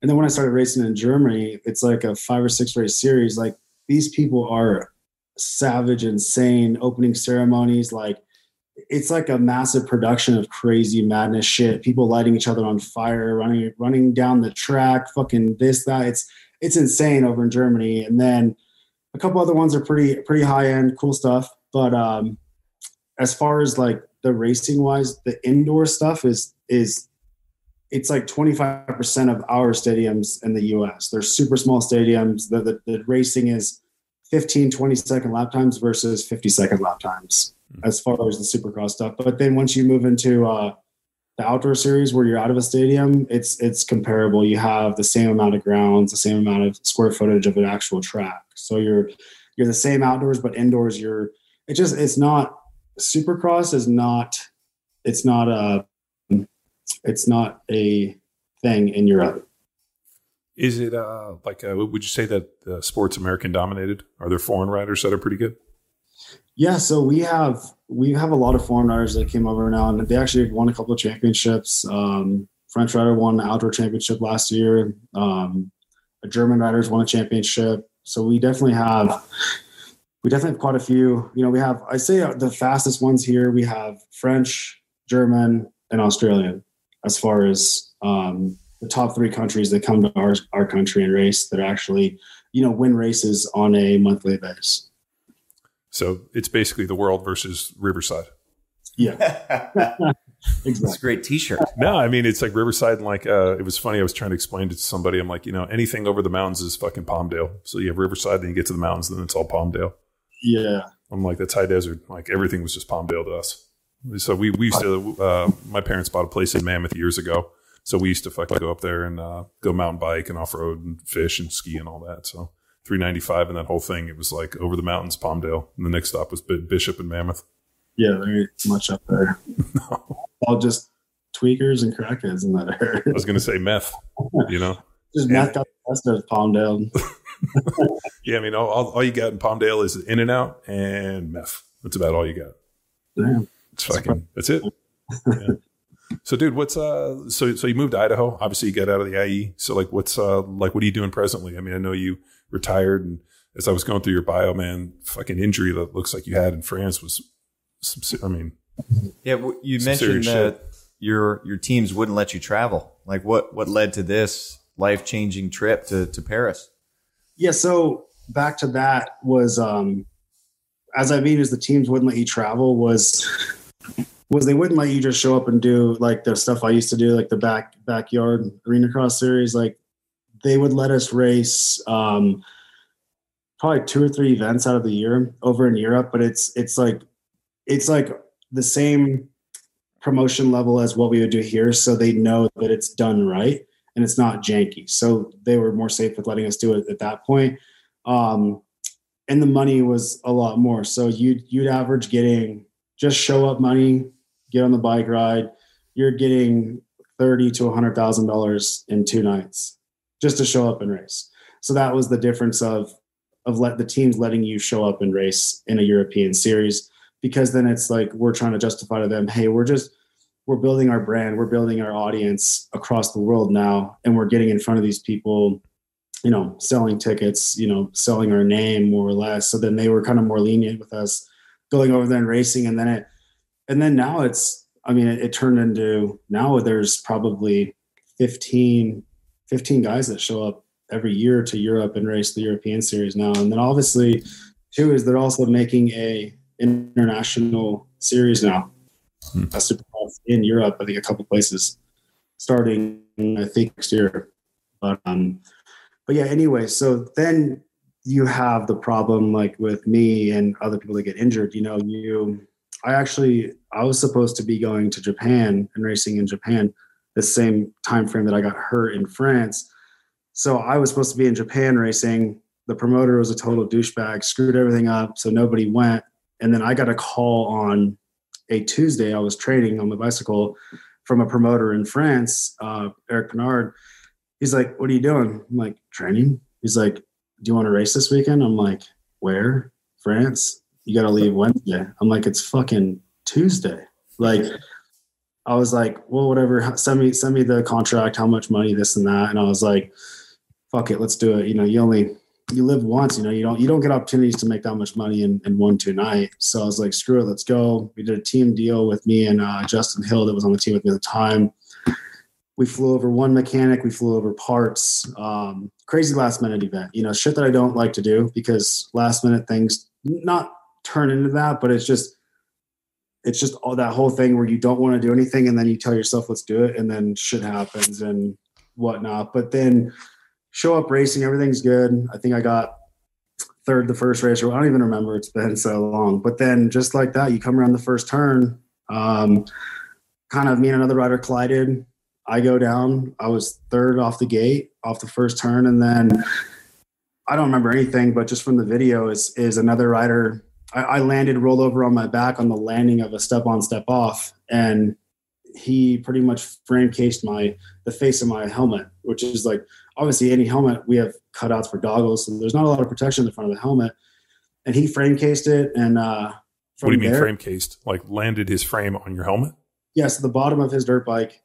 and then when I started racing in Germany, it's like a five or six race series. Like these people are savage, insane opening ceremonies. Like it's like a massive production of crazy madness shit. People lighting each other on fire, running running down the track, fucking this that. It's it's insane over in Germany. And then a couple other ones are pretty pretty high end, cool stuff. But um, as far as like the racing wise, the indoor stuff is is it's like 25% of our stadiums in the US. They're super small stadiums. The, the, the racing is 15, 20 second lap times versus 50 second lap times. As far as the supercross stuff. But then once you move into uh, the outdoor series where you're out of a stadium, it's it's comparable. You have the same amount of grounds, the same amount of square footage of an actual track. So you're you're the same outdoors, but indoors you're it just it's not supercross is not it's not a it's not a thing in Europe. Is it uh, like uh, would you say that uh, sports American dominated? Are there foreign riders that are pretty good? Yeah, so we have we have a lot of foreign riders that came over now, and they actually won a couple of championships. Um, French rider won the outdoor championship last year. Um, a German riders won a championship. So we definitely have we definitely have quite a few. You know, we have I say the fastest ones here. We have French, German, and Australian as far as um, the top three countries that come to our our country and race that actually you know win races on a monthly basis. So it's basically the world versus Riverside. Yeah, exactly. It's a great T-shirt. No, I mean it's like Riverside, and like uh, it was funny. I was trying to explain it to somebody. I'm like, you know, anything over the mountains is fucking Palmdale. So you have Riverside, then you get to the mountains, then it's all Palmdale. Yeah, I'm like that's high desert. Like everything was just Palmdale to us. So we we used to. Uh, my parents bought a place in Mammoth years ago. So we used to fucking go up there and uh, go mountain bike and off road and fish and ski and all that. So 395 and that whole thing, it was like over the mountains, Palmdale. And the next stop was Bishop and Mammoth. Yeah, very much up there. no. All just tweakers and crackheads in that area. I was going to say meth, you know? just and, meth got the best of Palmdale. yeah, I mean, all, all, you got in Palmdale is In-N-Out and meth. That's about all you got. Damn. It's fucking, that's it. Yeah. So, dude, what's uh? So, so you moved to Idaho. Obviously, you got out of the IE. So, like, what's uh, like, what are you doing presently? I mean, I know you retired, and as I was going through your bio, man, fucking injury that looks like you had in France was, some, I mean, yeah. You mentioned that your your teams wouldn't let you travel. Like, what what led to this life changing trip to to Paris? Yeah. So back to that was um, as I mean, as the teams wouldn't let you travel was was they wouldn't let you just show up and do like the stuff I used to do, like the back backyard arena cross series. Like they would let us race um, probably two or three events out of the year over in Europe, but it's it's like it's like the same promotion level as what we would do here, so they know that it's done right and it's not janky. So they were more safe with letting us do it at that point. Um, and the money was a lot more. So you'd you'd average getting just show up money get on the bike ride, you're getting thirty to hundred thousand dollars in two nights just to show up and race. So that was the difference of of let the teams letting you show up and race in a European series because then it's like we're trying to justify to them, hey, we're just we're building our brand, we're building our audience across the world now, and we're getting in front of these people, you know, selling tickets, you know, selling our name more or less. So then they were kind of more lenient with us going over there and racing, and then it and then now it's i mean it, it, turned into now there's probably 15 15 guys that show up every year to europe and race the european series now. And then obviously too is they're also making a international series now. Hmm. in europe i think a couple places starting i think next year. But um but yeah anyway so then you have the problem like with me and other people that get injured. You know you I actually I was supposed to be going to Japan and racing in Japan the same time frame that I got hurt in France. So I was supposed to be in Japan racing. The promoter was a total douchebag, screwed everything up, so nobody went. And then I got a call on a Tuesday. I was training on the bicycle from a promoter in France, uh, Eric Bernard. He's like, "What are you doing?" I'm like, "Training." He's like, "Do you want to race this weekend?" I'm like, "Where?" France you got to leave Wednesday. I'm like, it's fucking Tuesday. Like, I was like, well, whatever. Send me send me the contract. How much money? This and that. And I was like, fuck it, let's do it. You know, you only you live once. You know, you don't you don't get opportunities to make that much money in, in one two night. So I was like, screw it, let's go. We did a team deal with me and uh, Justin Hill that was on the team with me at the time. We flew over one mechanic. We flew over parts. Um, crazy last minute event. You know, shit that I don't like to do because last minute things not turn into that, but it's just it's just all that whole thing where you don't want to do anything and then you tell yourself let's do it and then shit happens and whatnot. But then show up racing, everything's good. I think I got third the first race, or I don't even remember. It's been so long. But then just like that, you come around the first turn. Um, kind of me and another rider collided. I go down. I was third off the gate, off the first turn, and then I don't remember anything, but just from the video is is another rider. I, I landed, rolled over on my back on the landing of a step on, step off, and he pretty much frame cased my the face of my helmet, which is like obviously any helmet we have cutouts for goggles, so there's not a lot of protection in the front of the helmet. And he frame cased it, and uh, what do you mean there, frame cased? Like landed his frame on your helmet? Yes, the bottom of his dirt bike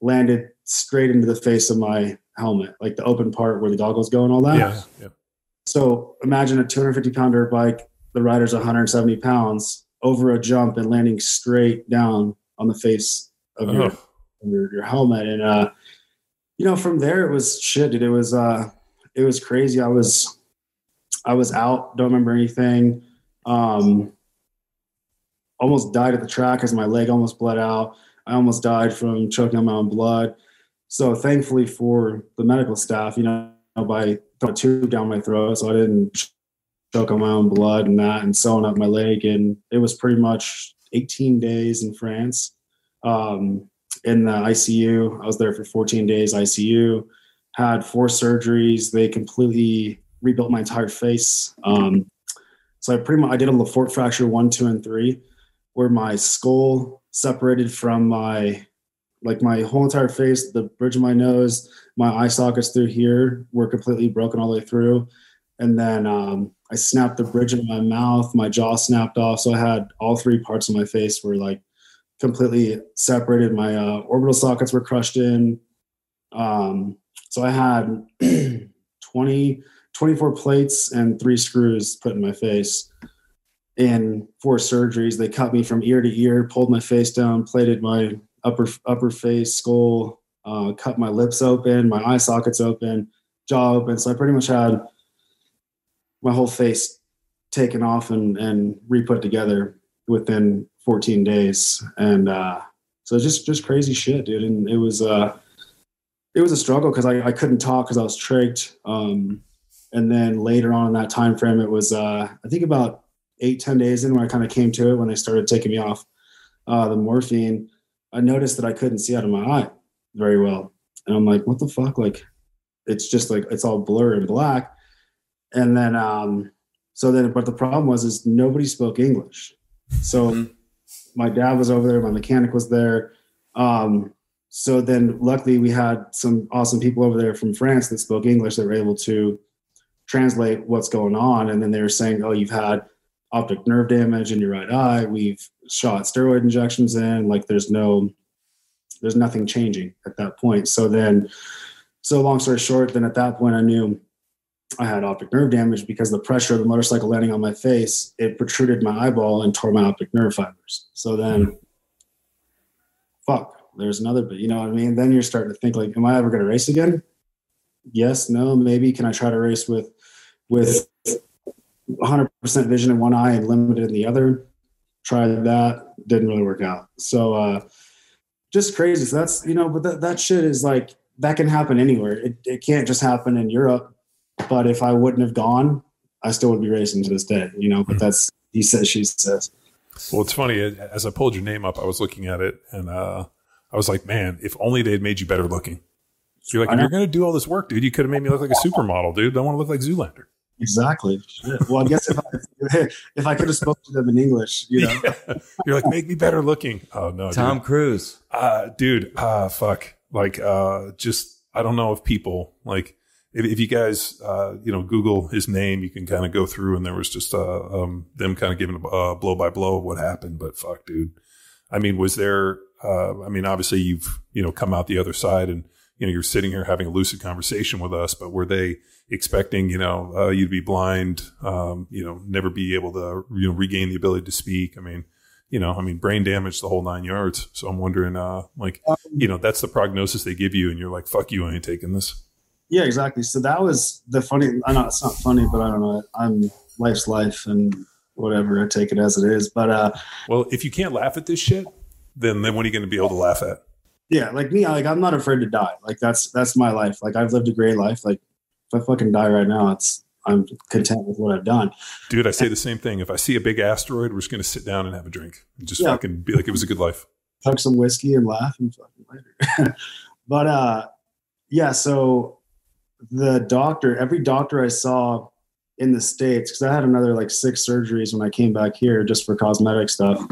landed straight into the face of my helmet, like the open part where the goggles go and all that. Yeah, yeah. So imagine a 250 pound dirt bike, the rider's 170 pounds over a jump and landing straight down on the face of your, your, your helmet. And uh, you know, from there it was shit, dude. It was uh, it was crazy. I was I was out, don't remember anything. Um, almost died at the track because my leg almost bled out. I almost died from choking on my own blood. So thankfully for the medical staff, you know, by throwing a tube down my throat, so I didn't choke on my own blood and that, and sewing up my leg, and it was pretty much 18 days in France. Um, in the ICU, I was there for 14 days ICU. Had four surgeries. They completely rebuilt my entire face. Um, so I pretty much I did a Le Fort fracture one, two, and three where my skull separated from my like my whole entire face, the bridge of my nose, my eye sockets through here were completely broken all the way through. And then um, I snapped the bridge of my mouth, my jaw snapped off. So I had all three parts of my face were like completely separated. My uh, orbital sockets were crushed in. Um, so I had 20, 24 plates and three screws put in my face And four surgeries. They cut me from ear to ear, pulled my face down, plated my upper upper face, skull, uh, cut my lips open, my eye sockets open, jaw open. So I pretty much had my whole face taken off and and re-put together within 14 days. And uh, so just just crazy shit, dude. And it was uh it was a struggle because I, I couldn't talk because I was trached. Um, and then later on in that time frame, it was uh, I think about eight ten days in when I kind of came to it when they started taking me off uh, the morphine, I noticed that I couldn't see out of my eye very well, and I'm like, what the fuck? Like, it's just like it's all blur and black. And then, um, so then, but the problem was is nobody spoke English. So mm-hmm. my dad was over there, my mechanic was there. Um, so then, luckily, we had some awesome people over there from France that spoke English that were able to translate what's going on. And then they were saying, "Oh, you've had optic nerve damage in your right eye. We've shot steroid injections in. Like there's no, there's nothing changing at that point. So then, so long story short, then at that point I knew I had optic nerve damage because the pressure of the motorcycle landing on my face, it protruded my eyeball and tore my optic nerve fibers. So then, fuck, there's another bit. You know what I mean? Then you're starting to think like, am I ever going to race again? Yes, no, maybe. Can I try to race with with 100% vision in one eye and limited in the other. Tried that, didn't really work out. So, uh, just crazy. So that's, you know, but that, that shit is like, that can happen anywhere. It, it can't just happen in Europe. But if I wouldn't have gone, I still would be racing to this day, you know, but hmm. that's, he says, she says. Well, it's funny. As I pulled your name up, I was looking at it and, uh, I was like, man, if only they'd made you better looking. So you're like, if you're going to do all this work, dude, you could have made me look like a supermodel, dude. Don't want to look like Zoolander. Exactly. Well, I guess if I, if I could have spoken to them in English, you know, yeah. you're like, make me better looking. Oh no, Tom dude. Cruise, uh, dude. Ah, uh, fuck. Like, uh, just I don't know if people like if, if you guys, uh, you know, Google his name, you can kind of go through, and there was just uh, um, them kind of giving a blow by blow of what happened. But fuck, dude. I mean, was there? Uh, I mean, obviously you've you know come out the other side, and you know you're sitting here having a lucid conversation with us. But were they? expecting, you know, uh, you to be blind, um, you know, never be able to, you know, regain the ability to speak. I mean, you know, I mean, brain damage the whole nine yards. So I'm wondering, uh, like, um, you know, that's the prognosis they give you, and you're like, "Fuck you, I ain't taking this." Yeah, exactly. So that was the funny. I know it's not funny, but I don't know. I'm life's life, and whatever. I take it as it is. But uh, well, if you can't laugh at this shit, then then what are you going to be able to laugh at? Yeah, like me, like I'm not afraid to die. Like that's that's my life. Like I've lived a great life. Like if I fucking die right now, it's I'm content with what I've done. Dude, I say the same thing. If I see a big asteroid, we're just going to sit down and have a drink and just Yeah. fucking be like, it was a good life. Chug some whiskey and laugh and fucking later. but uh, yeah. So the doctor, every doctor I saw in the states, because I had another like six surgeries when I came back here just for cosmetic stuff.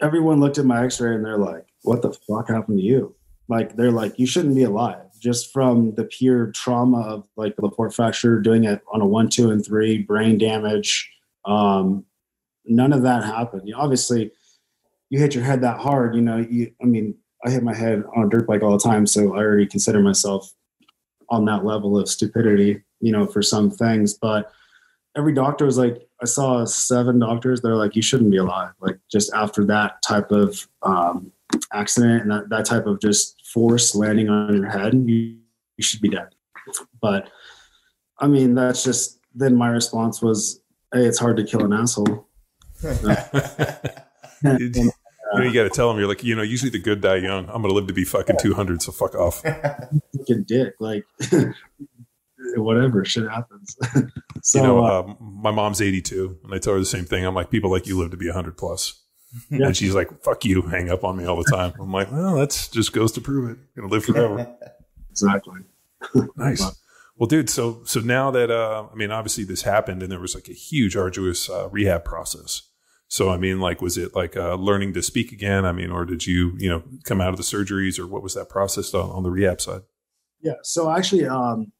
Everyone looked at my X-ray and they're like, "What the fuck happened to you?" Like they're like, "You shouldn't be alive." Just from the pure trauma of like the Le Fort fracture, doing it on a one, two, and three, brain damage. Um, none of that happened. You know, obviously, you hit your head that hard, you know, you, I mean, I hit my head on a dirt bike all the time. So I already consider myself on that level of stupidity, you know, for some things. But every doctor was like, I saw seven doctors that are like, you shouldn't be alive. Like just after that type of um, accident and that, that type of just force landing on your head, you, you should be dead. But I mean, that's just, then my response was, hey, it's hard to kill an asshole. you know, you got to tell them, you're like, you know, usually the good die young. I'm going to live to be fucking 200, so fuck off. fucking dick. Like whatever, shit happens. so you know, uh, uh, my mom's 82, and I tell her the same thing. I'm like, people like you live to be 100 plus. Yeah. And she's like, fuck you, hang up on me all the time. I'm like, well, that's just goes to prove it. Gonna live forever. exactly. nice. Well, dude, so so now that uh, I mean, obviously this happened, and there was like a huge, arduous uh, rehab process. So, I mean, like, was it like uh, learning to speak again? I mean, or did you, you know, come out of the surgeries, or what was that process on, on the rehab side? Yeah. So actually, um,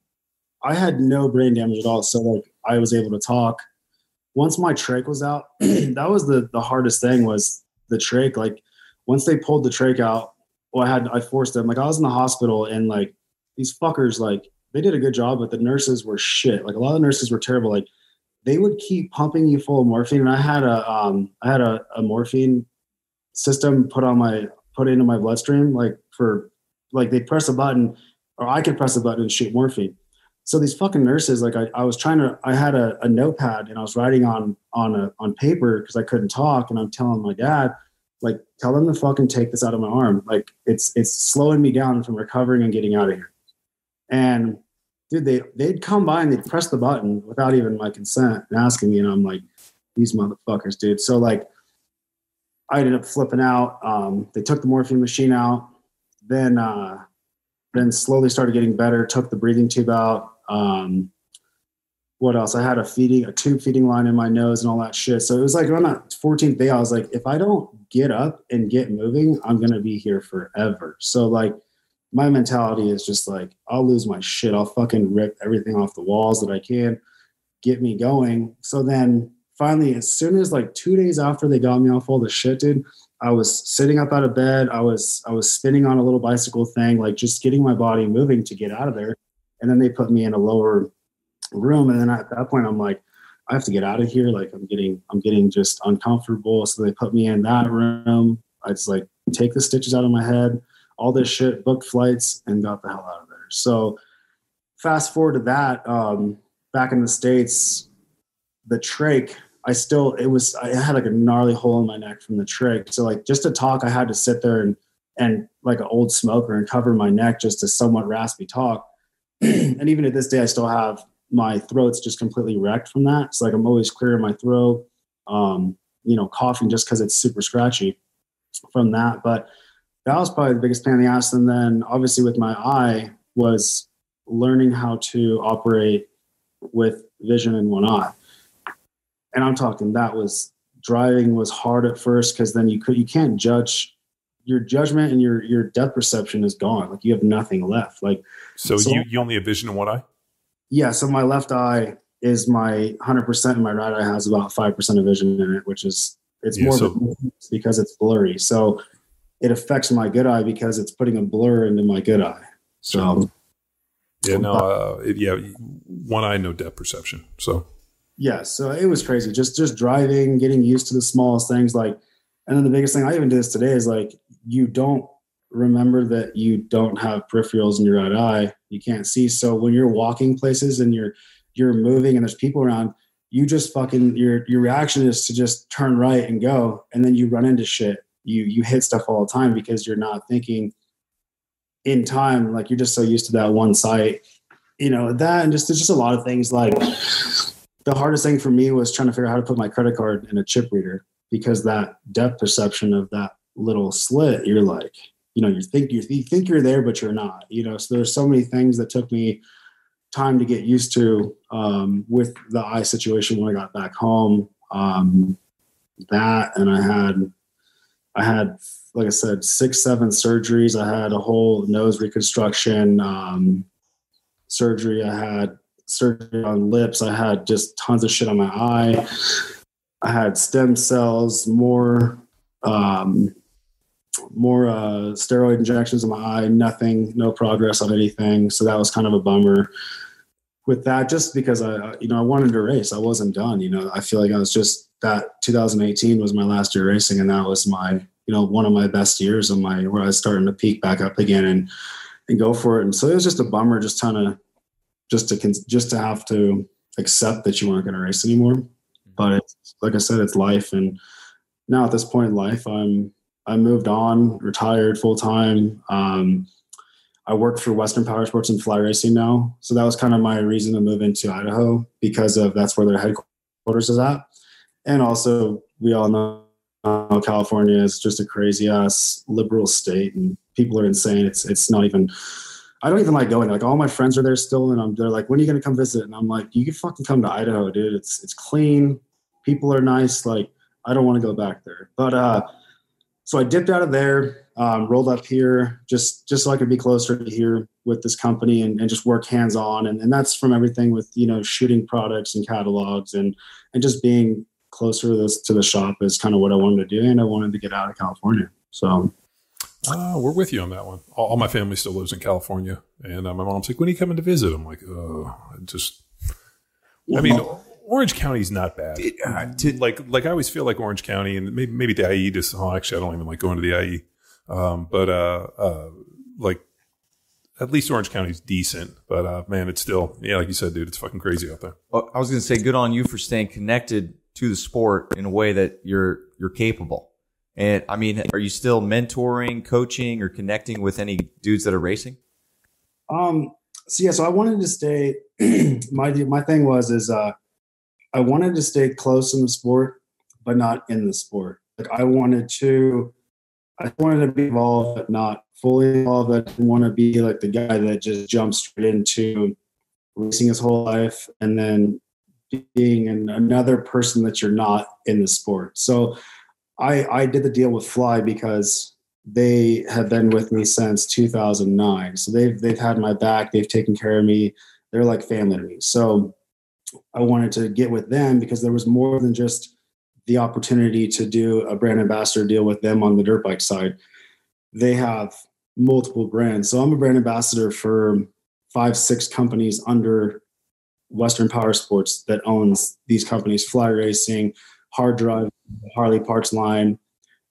I had no brain damage at all. So like I was able to talk. Once my trach was out, that was the the hardest thing was the trach. Like once they pulled the trach out, well, I had I forced them. Like I was in the hospital and like these fuckers, like they did a good job, but the nurses were shit. Like a lot of nurses were terrible. Like they would keep pumping you full of morphine, and I had a um I had a, a morphine system put on my put into my bloodstream, like for like they press a button, or I could press a button and shoot morphine. So these fucking nurses, like I, I was trying to, I had a, a notepad and I was writing on on a on paper because I couldn't talk, and I'm telling my dad, like, tell them to fucking take this out of my arm. Like it's it's slowing me down from recovering and getting out of here. And dude, they they'd come by and they'd press the button without even my consent and asking me, and I'm like, these motherfuckers, dude. So like, I ended up flipping out. Um, they took the morphine machine out, then uh, then slowly started getting better. Took the breathing tube out. Um, what else? I had a feeding a tube feeding line in my nose and all that shit. So it was like on that 14th day, I was like, if I don't get up and get moving, I'm gonna be here forever. So like my mentality is just like I'll lose my shit. I'll fucking rip everything off the walls that I can, get me going. So then finally, as soon as like two days after they got me off all the shit, dude, I was sitting up out of bed. I was I was spinning on a little bicycle thing, like just getting my body moving to get out of there. And then they put me in a lower room. And then at that point, I'm like, I have to get out of here. Like I'm getting I'm getting just uncomfortable. So they put me in that room. I just like take the stitches out of my head, all this shit, booked flights, and got the hell out of there. So fast forward to that, um, back in the States, the trach, I still it was I had like a gnarly hole in my neck from the trach. So like just to talk, I had to sit there and and like an old smoker and cover my neck just to somewhat raspy talk. and even at this day, I still have my throat's just completely wrecked from that. So like I'm always clearing my throat, um, you know, coughing just because it's super scratchy from that. But that was probably the biggest pain in the ass. And then obviously with my eye was learning how to operate with vision in one eye. And I'm talking that was driving was hard at first because then you could you can't judge your judgment and your your depth perception is gone. Like you have nothing left. Like So, So- you, you only have vision in one eye? yeah, so my left eye is my 100% and my right eye has about 5% of vision in it, which is it's Yeah, more so- because it's blurry. So it affects my good eye because it's putting a blur into my good eye. So Yeah, no, uh, it, yeah, one eye, no depth perception. So, yeah, so it was crazy. Just just driving, getting used to the smallest things like and then the biggest thing I even did this today is like you don't remember that you don't have peripherals in your right eye. You can't see. So when you're walking places and you're you're moving and there's people around, you just fucking your your reaction is to just turn right and go and then you run into shit. You you hit stuff all the time because you're not thinking in time like you're just so used to that one sight you know that and just there's just a lot of things like the hardest thing for me was trying to figure out how to put my credit card in a chip reader because that depth perception of that little slit you're like you know you think you, you think you're there but you're not you know? So there's so many things that took me time to get used to um, with the eye situation when i got back home um, that and i had i had like i said six seven surgeries i had a whole nose reconstruction um, surgery i had surgery on lips i had just tons of shit on my eye i had stem cells more um, more uh, steroid injections in my eye, nothing, no progress on anything. So that was kind of a bummer with that, just because I, you know, I wanted to race. I wasn't done. You know, I feel like I was just that 2018 was my last year racing, and that was my, you know, one of my best years of my where I was starting to peak back up again and and go for it. And so it was just a bummer, just kind of just to just to have to accept that you weren't going to race anymore. But like I said, it's life, and now at this point in life, I'm I moved on, retired full time. Um, I work for Western Power Sports and Fly Racing now, so that was kind of my reason to move into Idaho because of that's where their headquarters is at, and also we all know California is just a crazy ass liberal state, and people are insane. It's it's not even. I don't even like going. Like all my friends are there still, and I'm they're like, "When are you gonna come visit?" And I'm like, "You can fucking come to Idaho, dude. It's it's clean, people are nice. Like I don't want to go back there." But uh, so I dipped out of there, um, rolled up here just just so I could be closer to here with this company and, and just work hands on. And, and that's from everything with you know shooting products and catalogs and and just being closer to this to the shop is kind of what I wanted to do. And I wanted to get out of California. So. Uh, we're with you on that one. All, all my family still lives in California, and uh, my mom's like, "When are you coming to visit?" I'm like, "Oh, just." I mean, Orange County is not bad. It, uh, to, like like I always feel like Orange County and maybe maybe the IE just oh actually I don't even like going to the IE. Um, but uh, uh, like at least Orange County's decent, but uh, man, it's still yeah, like you said, dude, it's fucking crazy out there. I was gonna say, good on you for staying connected to the sport in a way that you're you're capable. And I mean, are you still mentoring, coaching, or connecting with any dudes that are racing? Um. So yeah, so I wanted to stay. my my thing was is uh I wanted to stay close in the sport, but not in the sport. Like I wanted to, I wanted to be involved, but not fully involved. I didn't want to be like the guy that just jumps straight into racing his whole life and then being an, another person that you're not in the sport. So I, I did the deal with Fly because they have been with me since 2009. So they've they've had my back. They've taken care of me. They're like family to me. So I wanted to get with them because there was more than just the opportunity to do a brand ambassador deal with them on the dirt bike side. They have multiple brands. So I'm a brand ambassador for five, six companies under Western Power Sports that owns these companies, Fly Racing, Hard Drive, Harley Parts line.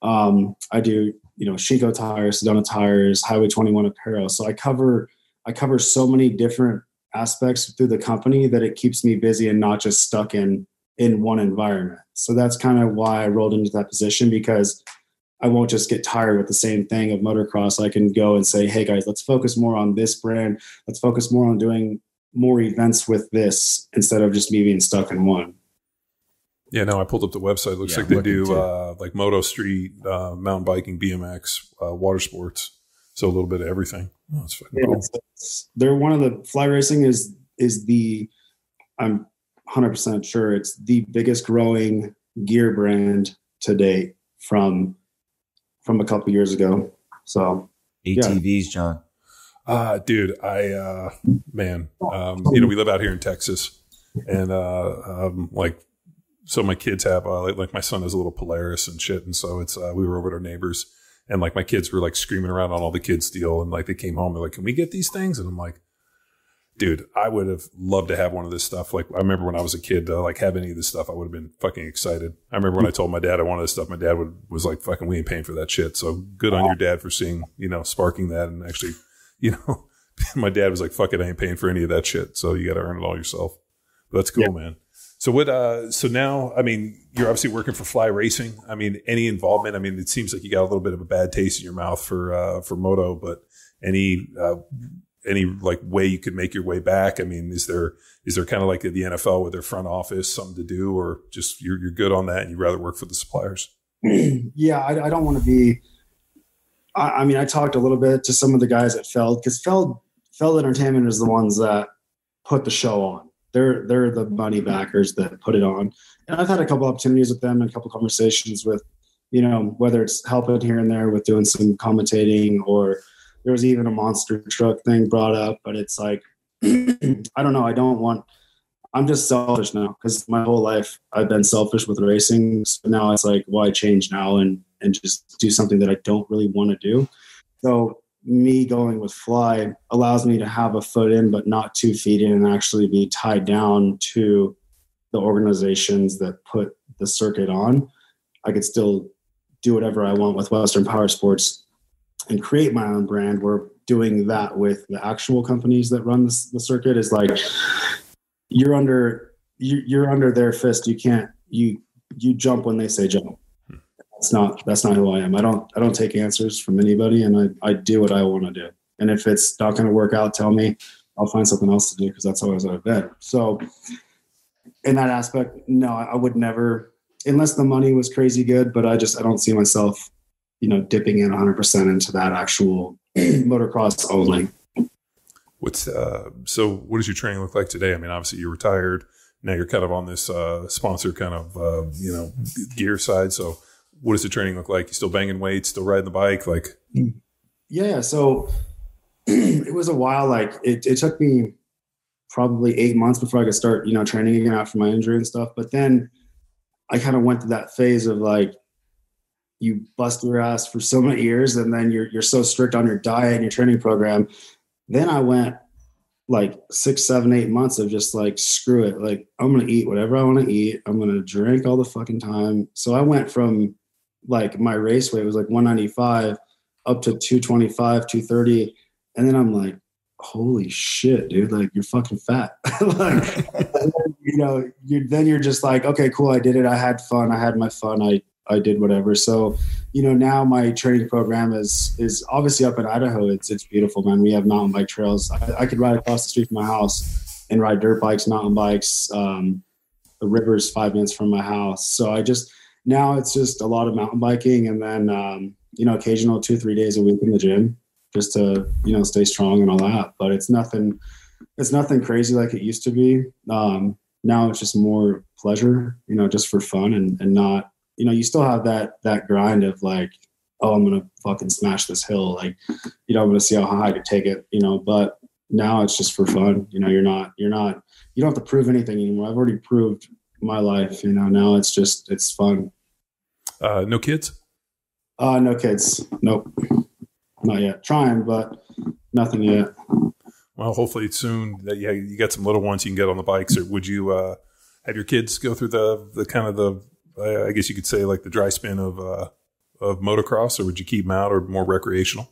Um, I do, you know, Shinko tires, Sedona tires, Highway 21 apparel. So I cover, I cover so many different aspects through the company that it keeps me busy and not just stuck in in one environment. So that's kind of why I rolled into that position because I won't just get tired with the same thing of motocross. I can go and say, "Hey guys, let's focus more on this brand. Let's focus more on doing more events with this instead of just me being stuck in one." Yeah, no, I pulled up the website. Looks yeah, like they do uh, like Moto Street, uh, mountain biking, BMX, uh, water sports. So a little bit of everything. Oh, that's fucking yeah, cool. It's, it's, they're one of the fly racing is is the I'm 100 percent sure it's the biggest growing gear brand to date from from a couple years ago. So ATVs, yeah. John. Uh dude, I uh man, um, you know, we live out here in Texas and uh um like so my kids have uh like, like my son has a little Polaris and shit and so it's uh we were over at our neighbors and like my kids were like screaming around on all the kids deal. And like they came home, they're like, can we get these things? And I'm like, dude, I would have loved to have one of this stuff. Like I remember when I was a kid, to like have any of this stuff, I would have been fucking excited. I remember when I told my dad I wanted this stuff, my dad would, was like, fucking, we ain't paying for that shit. So good on your dad for seeing, you know, sparking that and actually, you know, my dad was like, fuck it, I ain't paying for any of that shit. So you got to earn it all yourself. But that's cool, yeah. man. So what? Uh, so now, I mean, you're obviously working for Fly Racing. I mean, any involvement? I mean, it seems like you got a little bit of a bad taste in your mouth for uh, for moto, but any uh, any like way you could make your way back? I mean, is there is there kind of like the NFL with their front office something to do, or just you're you're good on that and you'd rather work for the suppliers? yeah, I, I don't want to be. I, I, mean, I talked a little bit to some of the guys at Feld because Feld Feld Entertainment is the ones that put the show on. They're they're the mm-hmm. money backers that put it on, and I've had a couple of opportunities with them and a couple conversations with, you know, whether it's helping here and there with doing some commentating or there was even a monster truck thing brought up, but it's like I don't know. I don't want. I'm just selfish now because my whole life I've been selfish with racing. So now it's like, why change now and and just do something that I don't really want to do. So me going with fly allows me to have a foot in but not two feet in and actually be tied down to the organizations that put the circuit on. I could still do whatever i want with western power sports and create my own brand. We're doing that with the actual companies that run the, the circuit. Is like you're under you, you're under their fist. You can't you you jump when they say jump that's not that's not who I am. I don't I don't take answers from anybody, and I I do what I want to do. And if it's not going to work out, tell me. I'll find something else to do because that's always I've been. So, in that aspect, no, I would never, unless the money was crazy good. But I just I don't see myself, you know, dipping in 100 percent into that actual motocross only. What's uh, so? What does your training look like today? I mean, obviously you're retired. Now you're kind of on this uh, sponsor kind of uh, you know gear side. So what does the training look like? You still banging weights, still riding the bike? Like, yeah. So it was a while. Like it, it took me probably eight months before I could start, you know, training again after my injury and stuff. But then I kind of went through that phase of like, you bust your ass for so many years and then you're, you're so strict on your diet and your training program. Then I went like six, seven, eight months of just like, screw it. Like I'm going to eat whatever I want to eat. I'm going to drink all the fucking time. So I went from like my race weight was like 195 up to 225, 230. And then I'm like, holy shit, dude, like you're fucking fat. like, you know, you then you're just like, okay, cool, I did it. I had fun. I had my fun. I, I did whatever. So, you know, now my training program is is obviously up in Idaho. It's it's beautiful, man. We have mountain bike trails. I, I could ride across the street from my house and ride dirt bikes, mountain bikes. Um, the river's five minutes from my house. So I just now it's just a lot of mountain biking and then um, you know occasional two three days a week in the gym just to you know stay strong and all that. But it's nothing it's nothing crazy like it used to be. Um, now it's just more pleasure you know just for fun and, and not you know you still have that that grind of like oh i'm gonna fucking smash this hill. Like you know i'm gonna see how high i can take it you know but now it's just for fun. You know you're not you're not you don't have to prove anything anymore. I've already proved my life you know now it's just it's fun uh, no kids? Uh, no kids. Nope. Not yet. Trying, but nothing yet. Well, hopefully soon that yeah, you get some little ones you can get on the bikes. Or would you uh, have your kids go through the the kind of the I guess you could say like the dry spin of uh, of motocross, or would you keep them out or more recreational?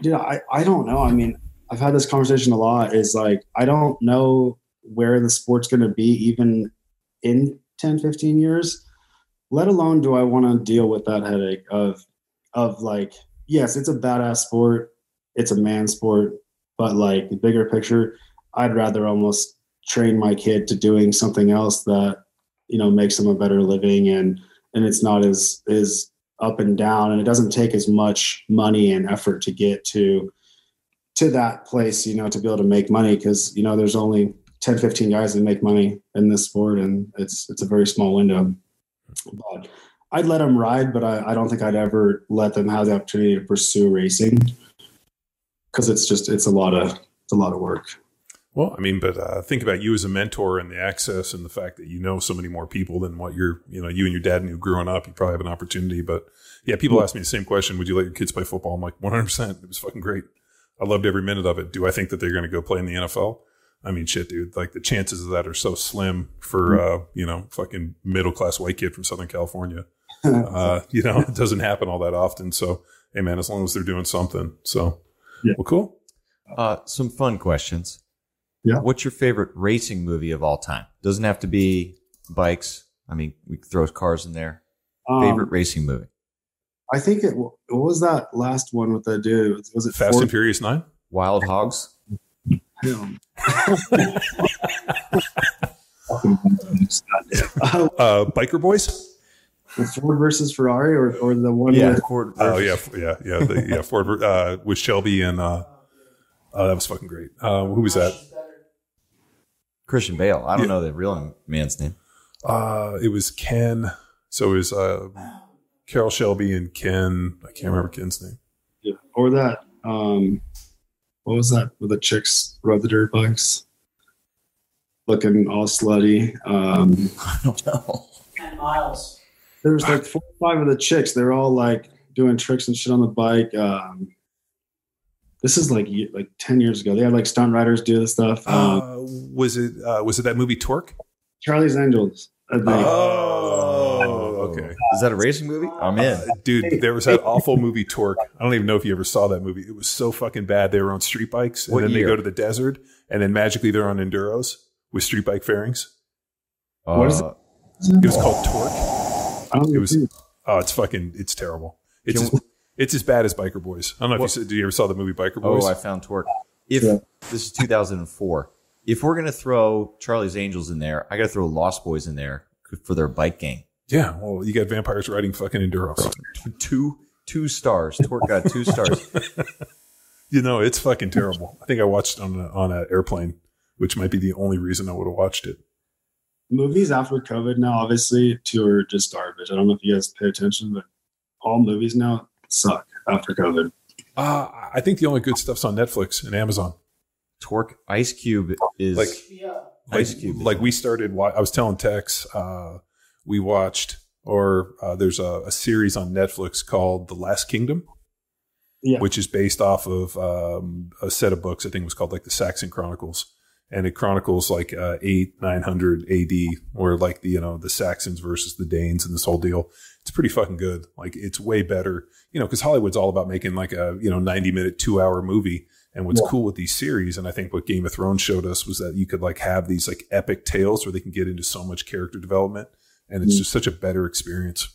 Yeah, I I don't know. I mean, I've had this conversation a lot. Is like I don't know where the sport's going to be even in 10, 15 years let alone do I want to deal with that headache of of like yes, it's a badass sport, it's a man sport, but like the bigger picture, I'd rather almost train my kid to doing something else that you know makes them a better living and and it's not as as up and down and it doesn't take as much money and effort to get to to that place you know to be able to make money because you know there's only 10 15 guys that make money in this sport and it's it's a very small window but I'd let them ride, but I, I don't think I'd ever let them have the opportunity to pursue racing because it's just it's a lot of it's a lot of work. Well, I mean, but uh, think about you as a mentor and the access and the fact that you know so many more people than what you're, you know, you and your dad knew growing up. You probably have an opportunity. But yeah, people mm-hmm. ask me the same question: Would you let your kids play football? I'm like, 100. percent It was fucking great. I loved every minute of it. Do I think that they're going to go play in the NFL? I mean, shit, dude. Like the chances of that are so slim for mm-hmm. uh, you know, fucking middle class white kid from Southern California. uh, you know, it doesn't happen all that often. So, hey, man, as long as they're doing something. So, yeah. well, cool. Uh, some fun questions. Yeah. What's your favorite racing movie of all time? Doesn't have to be bikes. I mean, we throw cars in there. Um, favorite racing movie? I think it. What was that last one with the dude? Was it Fast Ford? and Furious Nine? Wild Hogs. Him. Uh, Uh, Biker Boys. the Ford versus Ferrari, or, or the one Yeah, with Ford Oh yeah, yeah, yeah, the, yeah. Ford uh, with Shelby and uh, oh, that was fucking great. Uh, who was that? Christian Bale. I don't Yeah. know the real man's name. Uh, it was Ken. So it was uh, Carroll Shelby and Ken. I can't remember Ken's name. yeah, or that. Um, what was that? with the chicks rode the dirt bikes, looking all slutty. Um, I don't know. Ken Miles. there was like four or five of the chicks. They're all like doing tricks and shit on the bike. Um, this is like like ten years ago. They had like stunt riders do this stuff. Um, Uh, was it uh, was it that movie Torque? Charlie's Angels. Oh, okay. Is that a racing movie? I'm in. Uh, dude, there was that awful movie Torque. I don't even know if you ever saw that movie. It was so fucking bad. They were on street bikes, and What then year? they go to the desert, and then magically they're on enduros with street bike fairings. What is it? Uh, It was called Torque. I don't it was- Oh, it's fucking, it's terrible. It's Can as, it's as bad as Biker Boys. I don't know if you, said, did you ever saw the movie Biker Boys? Oh, I found Torque. If Yeah. this is 2004, if we're gonna throw Charlie's Angels in there, I gotta throw Lost Boys in there for their bike gang. Yeah. Well, you got vampires riding fucking enduros. Two two stars. Torque got two stars. You know, it's fucking terrible. I think I watched it on a, on an airplane, which might be the only reason I would have watched it. movies after COVID now, obviously, two are just garbage. I don't know if you guys pay attention, but all movies now suck after COVID. Uh, I think the only good stuff's on Netflix and Amazon. Torque Ice Cube is Like- Yeah. Ice Cube. like we started. wa- I was telling Tex, uh, we watched, or uh, there's a, a series on Netflix called The Last Kingdom, Yeah. which is based off of um, a set of books. I think it was called like the Saxon Chronicles, and it chronicles like uh, eight nine hundred A.D. where like the you know the Saxons versus the Danes and this whole deal. It's pretty fucking good. Like it's way better, you know, because Hollywood's all about making like a you know ninety minute two hour movie. And what's Yeah. cool with these series, and I think what Game of Thrones showed us was that you could like have these like epic tales where they can get into so much character development, and it's Mm. just such a better experience.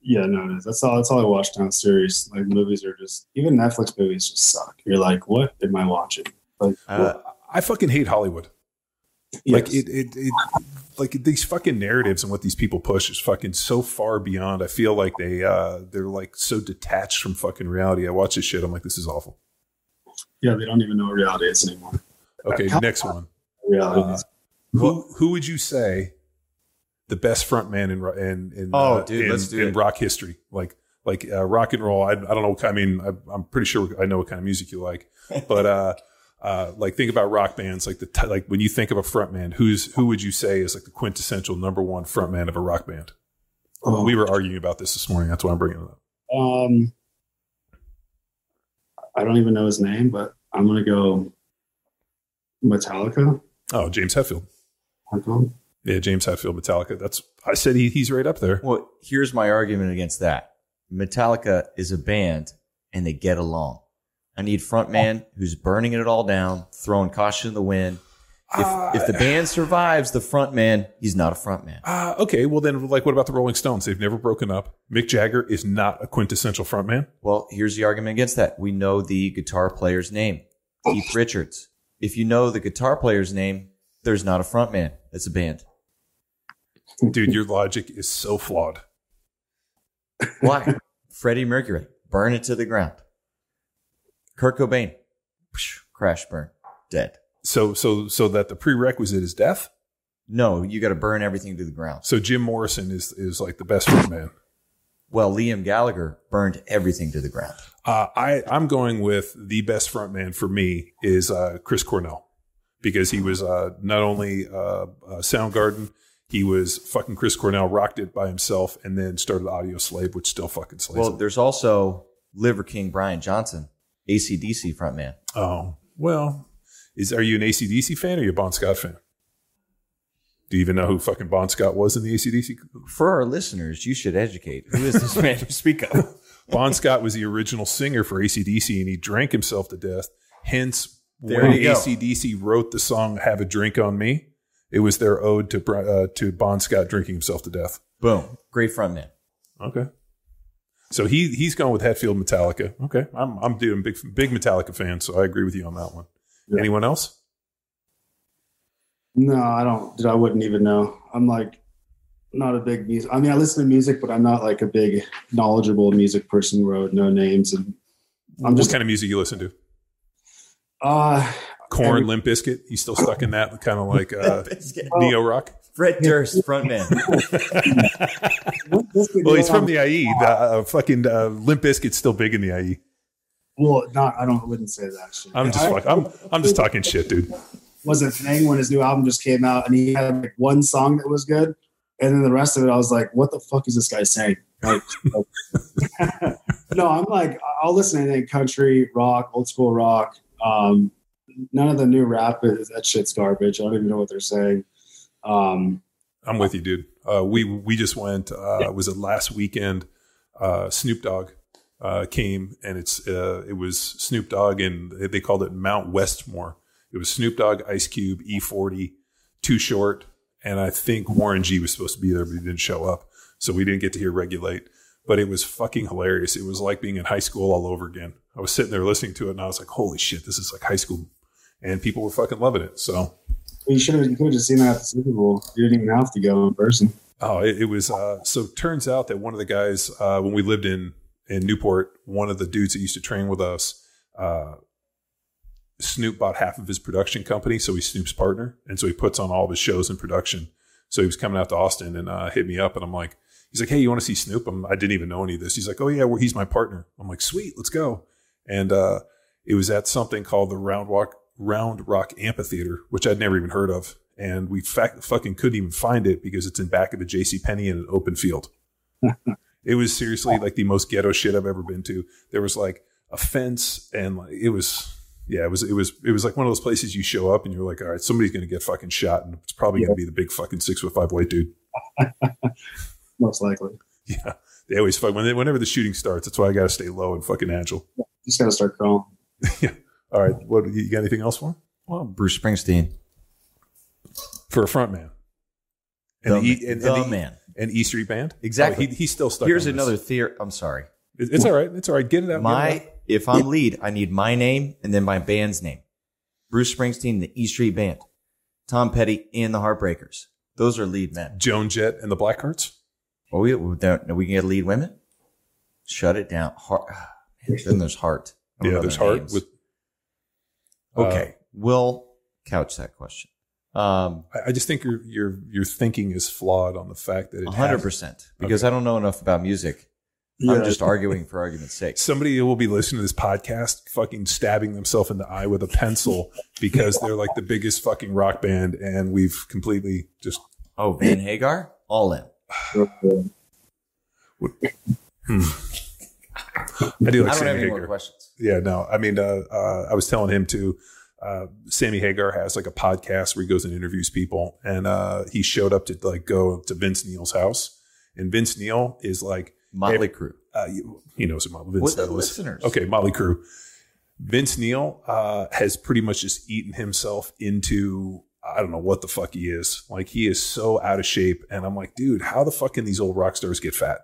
Yeah, no, it is. That's all. That's all I watch downstairs. Like movies are just even Netflix movies just suck. You're like, what am I watching? Like, uh, I fucking hate Hollywood. Like it, it, it, like these fucking narratives and what these people push is fucking so far beyond. I feel like they, uh, they're like so detached from fucking reality. I watch this shit. I'm like, this is awful. yeah, they don't even know what reality is anymore. Okay, next one. Reality Uh, Who, who would you say the best front man in, in, in, Oh, uh, dude, in, let's do in it. rock history? Like, like, uh, rock and roll. I, I don't know. I mean, I, I'm pretty sure I know what kind of music you like, but, uh, uh, like think about rock bands, like the, t- like when you think of a front man, who's, who would you say is like the quintessential number one front man of a rock band? oh, We were arguing about this this morning. That's why I'm bringing it up. um, I don't even know his name, but I'm gonna go Metallica. Oh, James Hetfield. Don't- Yeah, James Hetfield, Metallica. That's I said he, he's right up there. well, here's my argument against that. Metallica is a band and they get along. I need frontman who's burning it all down, throwing caution to the wind. If, if the band survives the frontman, he's not a frontman. Uh, okay, well then, like, what about the Rolling Stones? They've never broken up. Mick Jagger is not a quintessential frontman. Well, here's the argument against that. We know the guitar player's name, Keith Richards. If you know the guitar player's name, there's not a frontman. It's a band. Dude, your logic is so flawed. Why? Freddie Mercury, burn it to the ground. Kurt Cobain, crash burn, dead. So, so, so that the prerequisite is death. No, you got to burn everything to the ground. So Jim Morrison is is like the best frontman. Well, Liam Gallagher burned everything to the ground. Uh, I I'm going with the best frontman for me is uh, Chris Cornell because he was uh, not only uh, uh, Soundgarden, he was fucking Chris Cornell rocked it by himself and then started Audioslave, which still fucking slays. Well, it. there's also Liver King Brian Johnson, ACDC frontman. Oh well, is are you an ACDC fan or are you a Bon Scott fan? Do you even know who fucking Bon Scott was in the ACDC? For our listeners, you should educate. Who is this man you speak of? Bon Scott was the original singer for ACDC and he drank himself to death. Hence, There when. ACDC wrote the song "Have a Drink on Me," it was their ode to Bri- uh, to Bon Scott drinking himself to death. Boom. Great frontman. Okay. So he he's going with Hetfield Metallica. Okay, I'm I'm doing big big Metallica fan, so I agree with you on that one. Yeah. Anyone else? No, I don't. Dude, I wouldn't even know. I'm like not a big music. I mean, I listen to music, but I'm not like a big knowledgeable music person. Wrote no names, and I'm what just kind of music you listen to? uh Korn, Every- Limp Bizkit. You still stuck in that kind of like uh, neo rock? Fred Durst, frontman. Well, he's from the IE. The uh, fucking uh, Limp Bizkit's still big in the IE. well, not. I don't. I Wouldn't say that. Shit. I'm just I- fuck, I'm I'm just talking shit, dude. was a thing when his new album just came out, and he had like one song that was good, and then the rest of it, I was like, "What the fuck is this guy saying?" Like, no, I'm like, I'll listen to anything country, rock, old school rock. Um, none of the new rap is that shit's garbage. I don't even know what they're saying. Um, I'm with you, dude. Uh, we we just went. Uh, Was it last weekend? Uh, Snoop Dogg uh, came, and it's uh, it was Snoop Dogg, and they called it Mount Westmore. It was Snoop Dogg, Ice Cube, E40, Too Short, and I think Warren G was supposed to be there, but he didn't show up, so we didn't get to hear Regulate. But it was fucking hilarious. It was like being in high school all over again. I was sitting there listening to it, and I was like, "Holy shit, this is like high school," and people were fucking loving it. So you should have you could have just seen that at the Super Bowl. You didn't even have to go in person. Oh, it, it was. Uh, so turns out that one of the guys uh, when we lived in in Newport, one of the dudes that used to train with us, uh, Snoop bought half of his production company, so he's Snoop's partner, and so he puts on all of his shows in production. So he was coming out to Austin and uh, hit me up, and I'm like, he's like, hey, you want to see Snoop? I'm, I didn't even know any of this. He's like, oh yeah, well, he's my partner. I'm like, sweet, let's go. And uh, it was at something called the Round Rock Round Rock Amphitheater, which I'd never even heard of. And we fa- fucking couldn't even find it because it's in back of a J.C. Penney in an open field. it was seriously like the most ghetto shit I've ever been to. There was like a fence, and like it was, yeah, it was, it was, it was like one of those places you show up and you're like, all right, somebody's gonna get fucking shot, and it's probably gonna be the big fucking six foot five white dude. Most likely, Yeah, they always fuck when they, whenever the shooting starts. That's why I gotta stay low and fucking agile. just gotta start crawling. All right, what you got? Anything else for him? well, Bruce Springsteen, for a front man? And the, E- and, the and the- man. and E Street Band. Exactly. Oh, he, he's still stuck. Here's another theory. I'm sorry. It- It's all right. It's all right. Get it out. get it out. My if I'm lead, I need my name and then my band's name. Bruce Springsteen, the E Street Band, Tom Petty, and the Heartbreakers. Those are lead men. Joan Jett and the Blackhearts. Oh, we we don't- we can get lead women. Shut it down. Heart. Then there's Heart. Yeah, there's Heart names. with. Okay, we'll couch that question. Um, I- I just think your your your thinking is flawed on the fact that it One hundred percent, because I don't know enough about music. I'm just arguing for argument's sake. somebody will be listening to this podcast fucking stabbing themselves in the eye with a pencil because they're like the biggest fucking rock band and we've completely just Oh, Van Hagar, all in. I do like I don't Sammy have any more Hagar. questions. Yeah, no. I mean, uh, uh, I was telling him to. Uh, Sammy Hagar has like a podcast where he goes and interviews people, and uh, he showed up to like go to Vince Neil's house, and Vince Neil is like Motley Crue. uh, he knows who Vince With listeners. Okay, Motley Crue. Vince Neil uh, has pretty much just eaten himself into I don't know what the fuck he is. Like he is so out of shape, and I'm like, dude, how the fuck can these old rock stars get fat?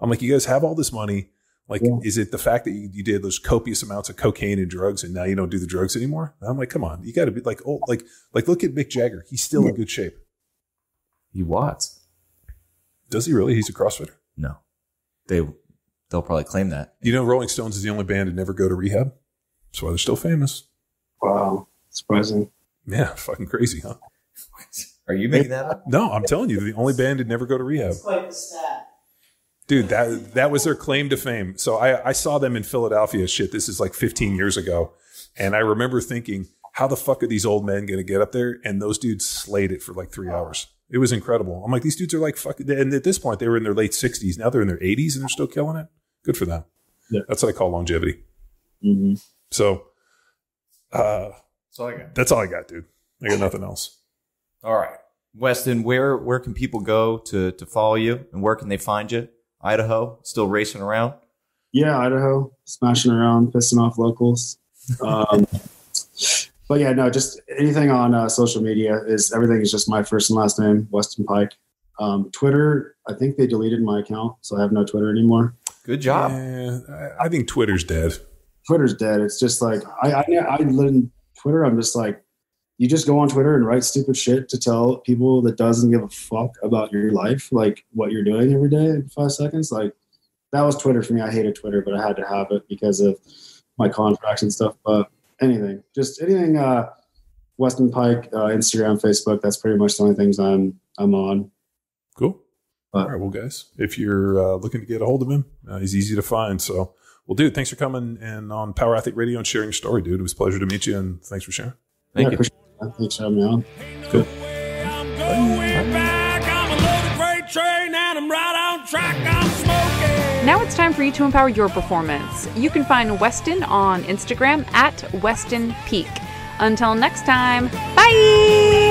I'm like, you guys have all this money. Like, Yeah. is it the fact that you, you did those copious amounts of cocaine and drugs, and now you don't do the drugs anymore? And I'm like, come on, you got to be like, oh, like, like, look at Mick Jagger. He's still in good shape. He what? Does he really? He's a CrossFitter. No, they they'll probably claim that. You know, Rolling Stones is the only band to never go to rehab. That's why they're still famous. Wow, surprising. Yeah, fucking crazy, huh? Are you making that up? No, I'm telling you, the only band to never go to rehab. It's quite the stat. Dude, that that was their claim to fame. So I, I saw them in Philadelphia. Shit, this is like 15 years ago, and I remember thinking, how the fuck are these old men going to get up there? And those dudes slayed it for like three hours. It was incredible. I'm like, these dudes are like fucking. And at this point, they were in their late 60s. Now they're in their 80s and they're still killing it. Good for them. Yeah. That's what I call longevity. hmm So, uh, That's all I got. that's all I got, dude. I got nothing else. All right, Weston, where where can people go to to follow you, and where can they find you? Idaho, still racing around. Yeah, Idaho, smashing around, pissing off locals. Um, but yeah, no, just anything on uh, social media is everything is just my first and last name, Weston Peick. Um, Twitter, I think they deleted my account, so I have no Twitter anymore. Good job. Yeah, I- I think Twitter's dead. Twitter's dead. It's just like I I, I live in Twitter. I'm just like you just go on Twitter and write stupid shit to tell people that doesn't give a fuck about your life, like what you're doing every day in five seconds. Like that was Twitter for me. I hated Twitter, but I had to have it because of my contracts and stuff. But anything, just anything, uh, Weston Peick, uh, Instagram, Facebook. That's pretty much the only things I'm I'm on. Cool. Uh, All right, well, guys, if you're uh, looking to get a hold of him, uh, he's easy to find. So, well, dude, thanks for coming and on Power Athlete Radio and sharing your story, dude. It was a pleasure to meet you, and thanks for sharing. Thank yeah, you. Appreciate that. Thanks for having me on. Good. I'm going back. I'm a loaded freight train and I'm right on track. I'm smoking. Now it's time for you to empower your performance. You can find Weston on Instagram at Weston Peick. Until next time, bye!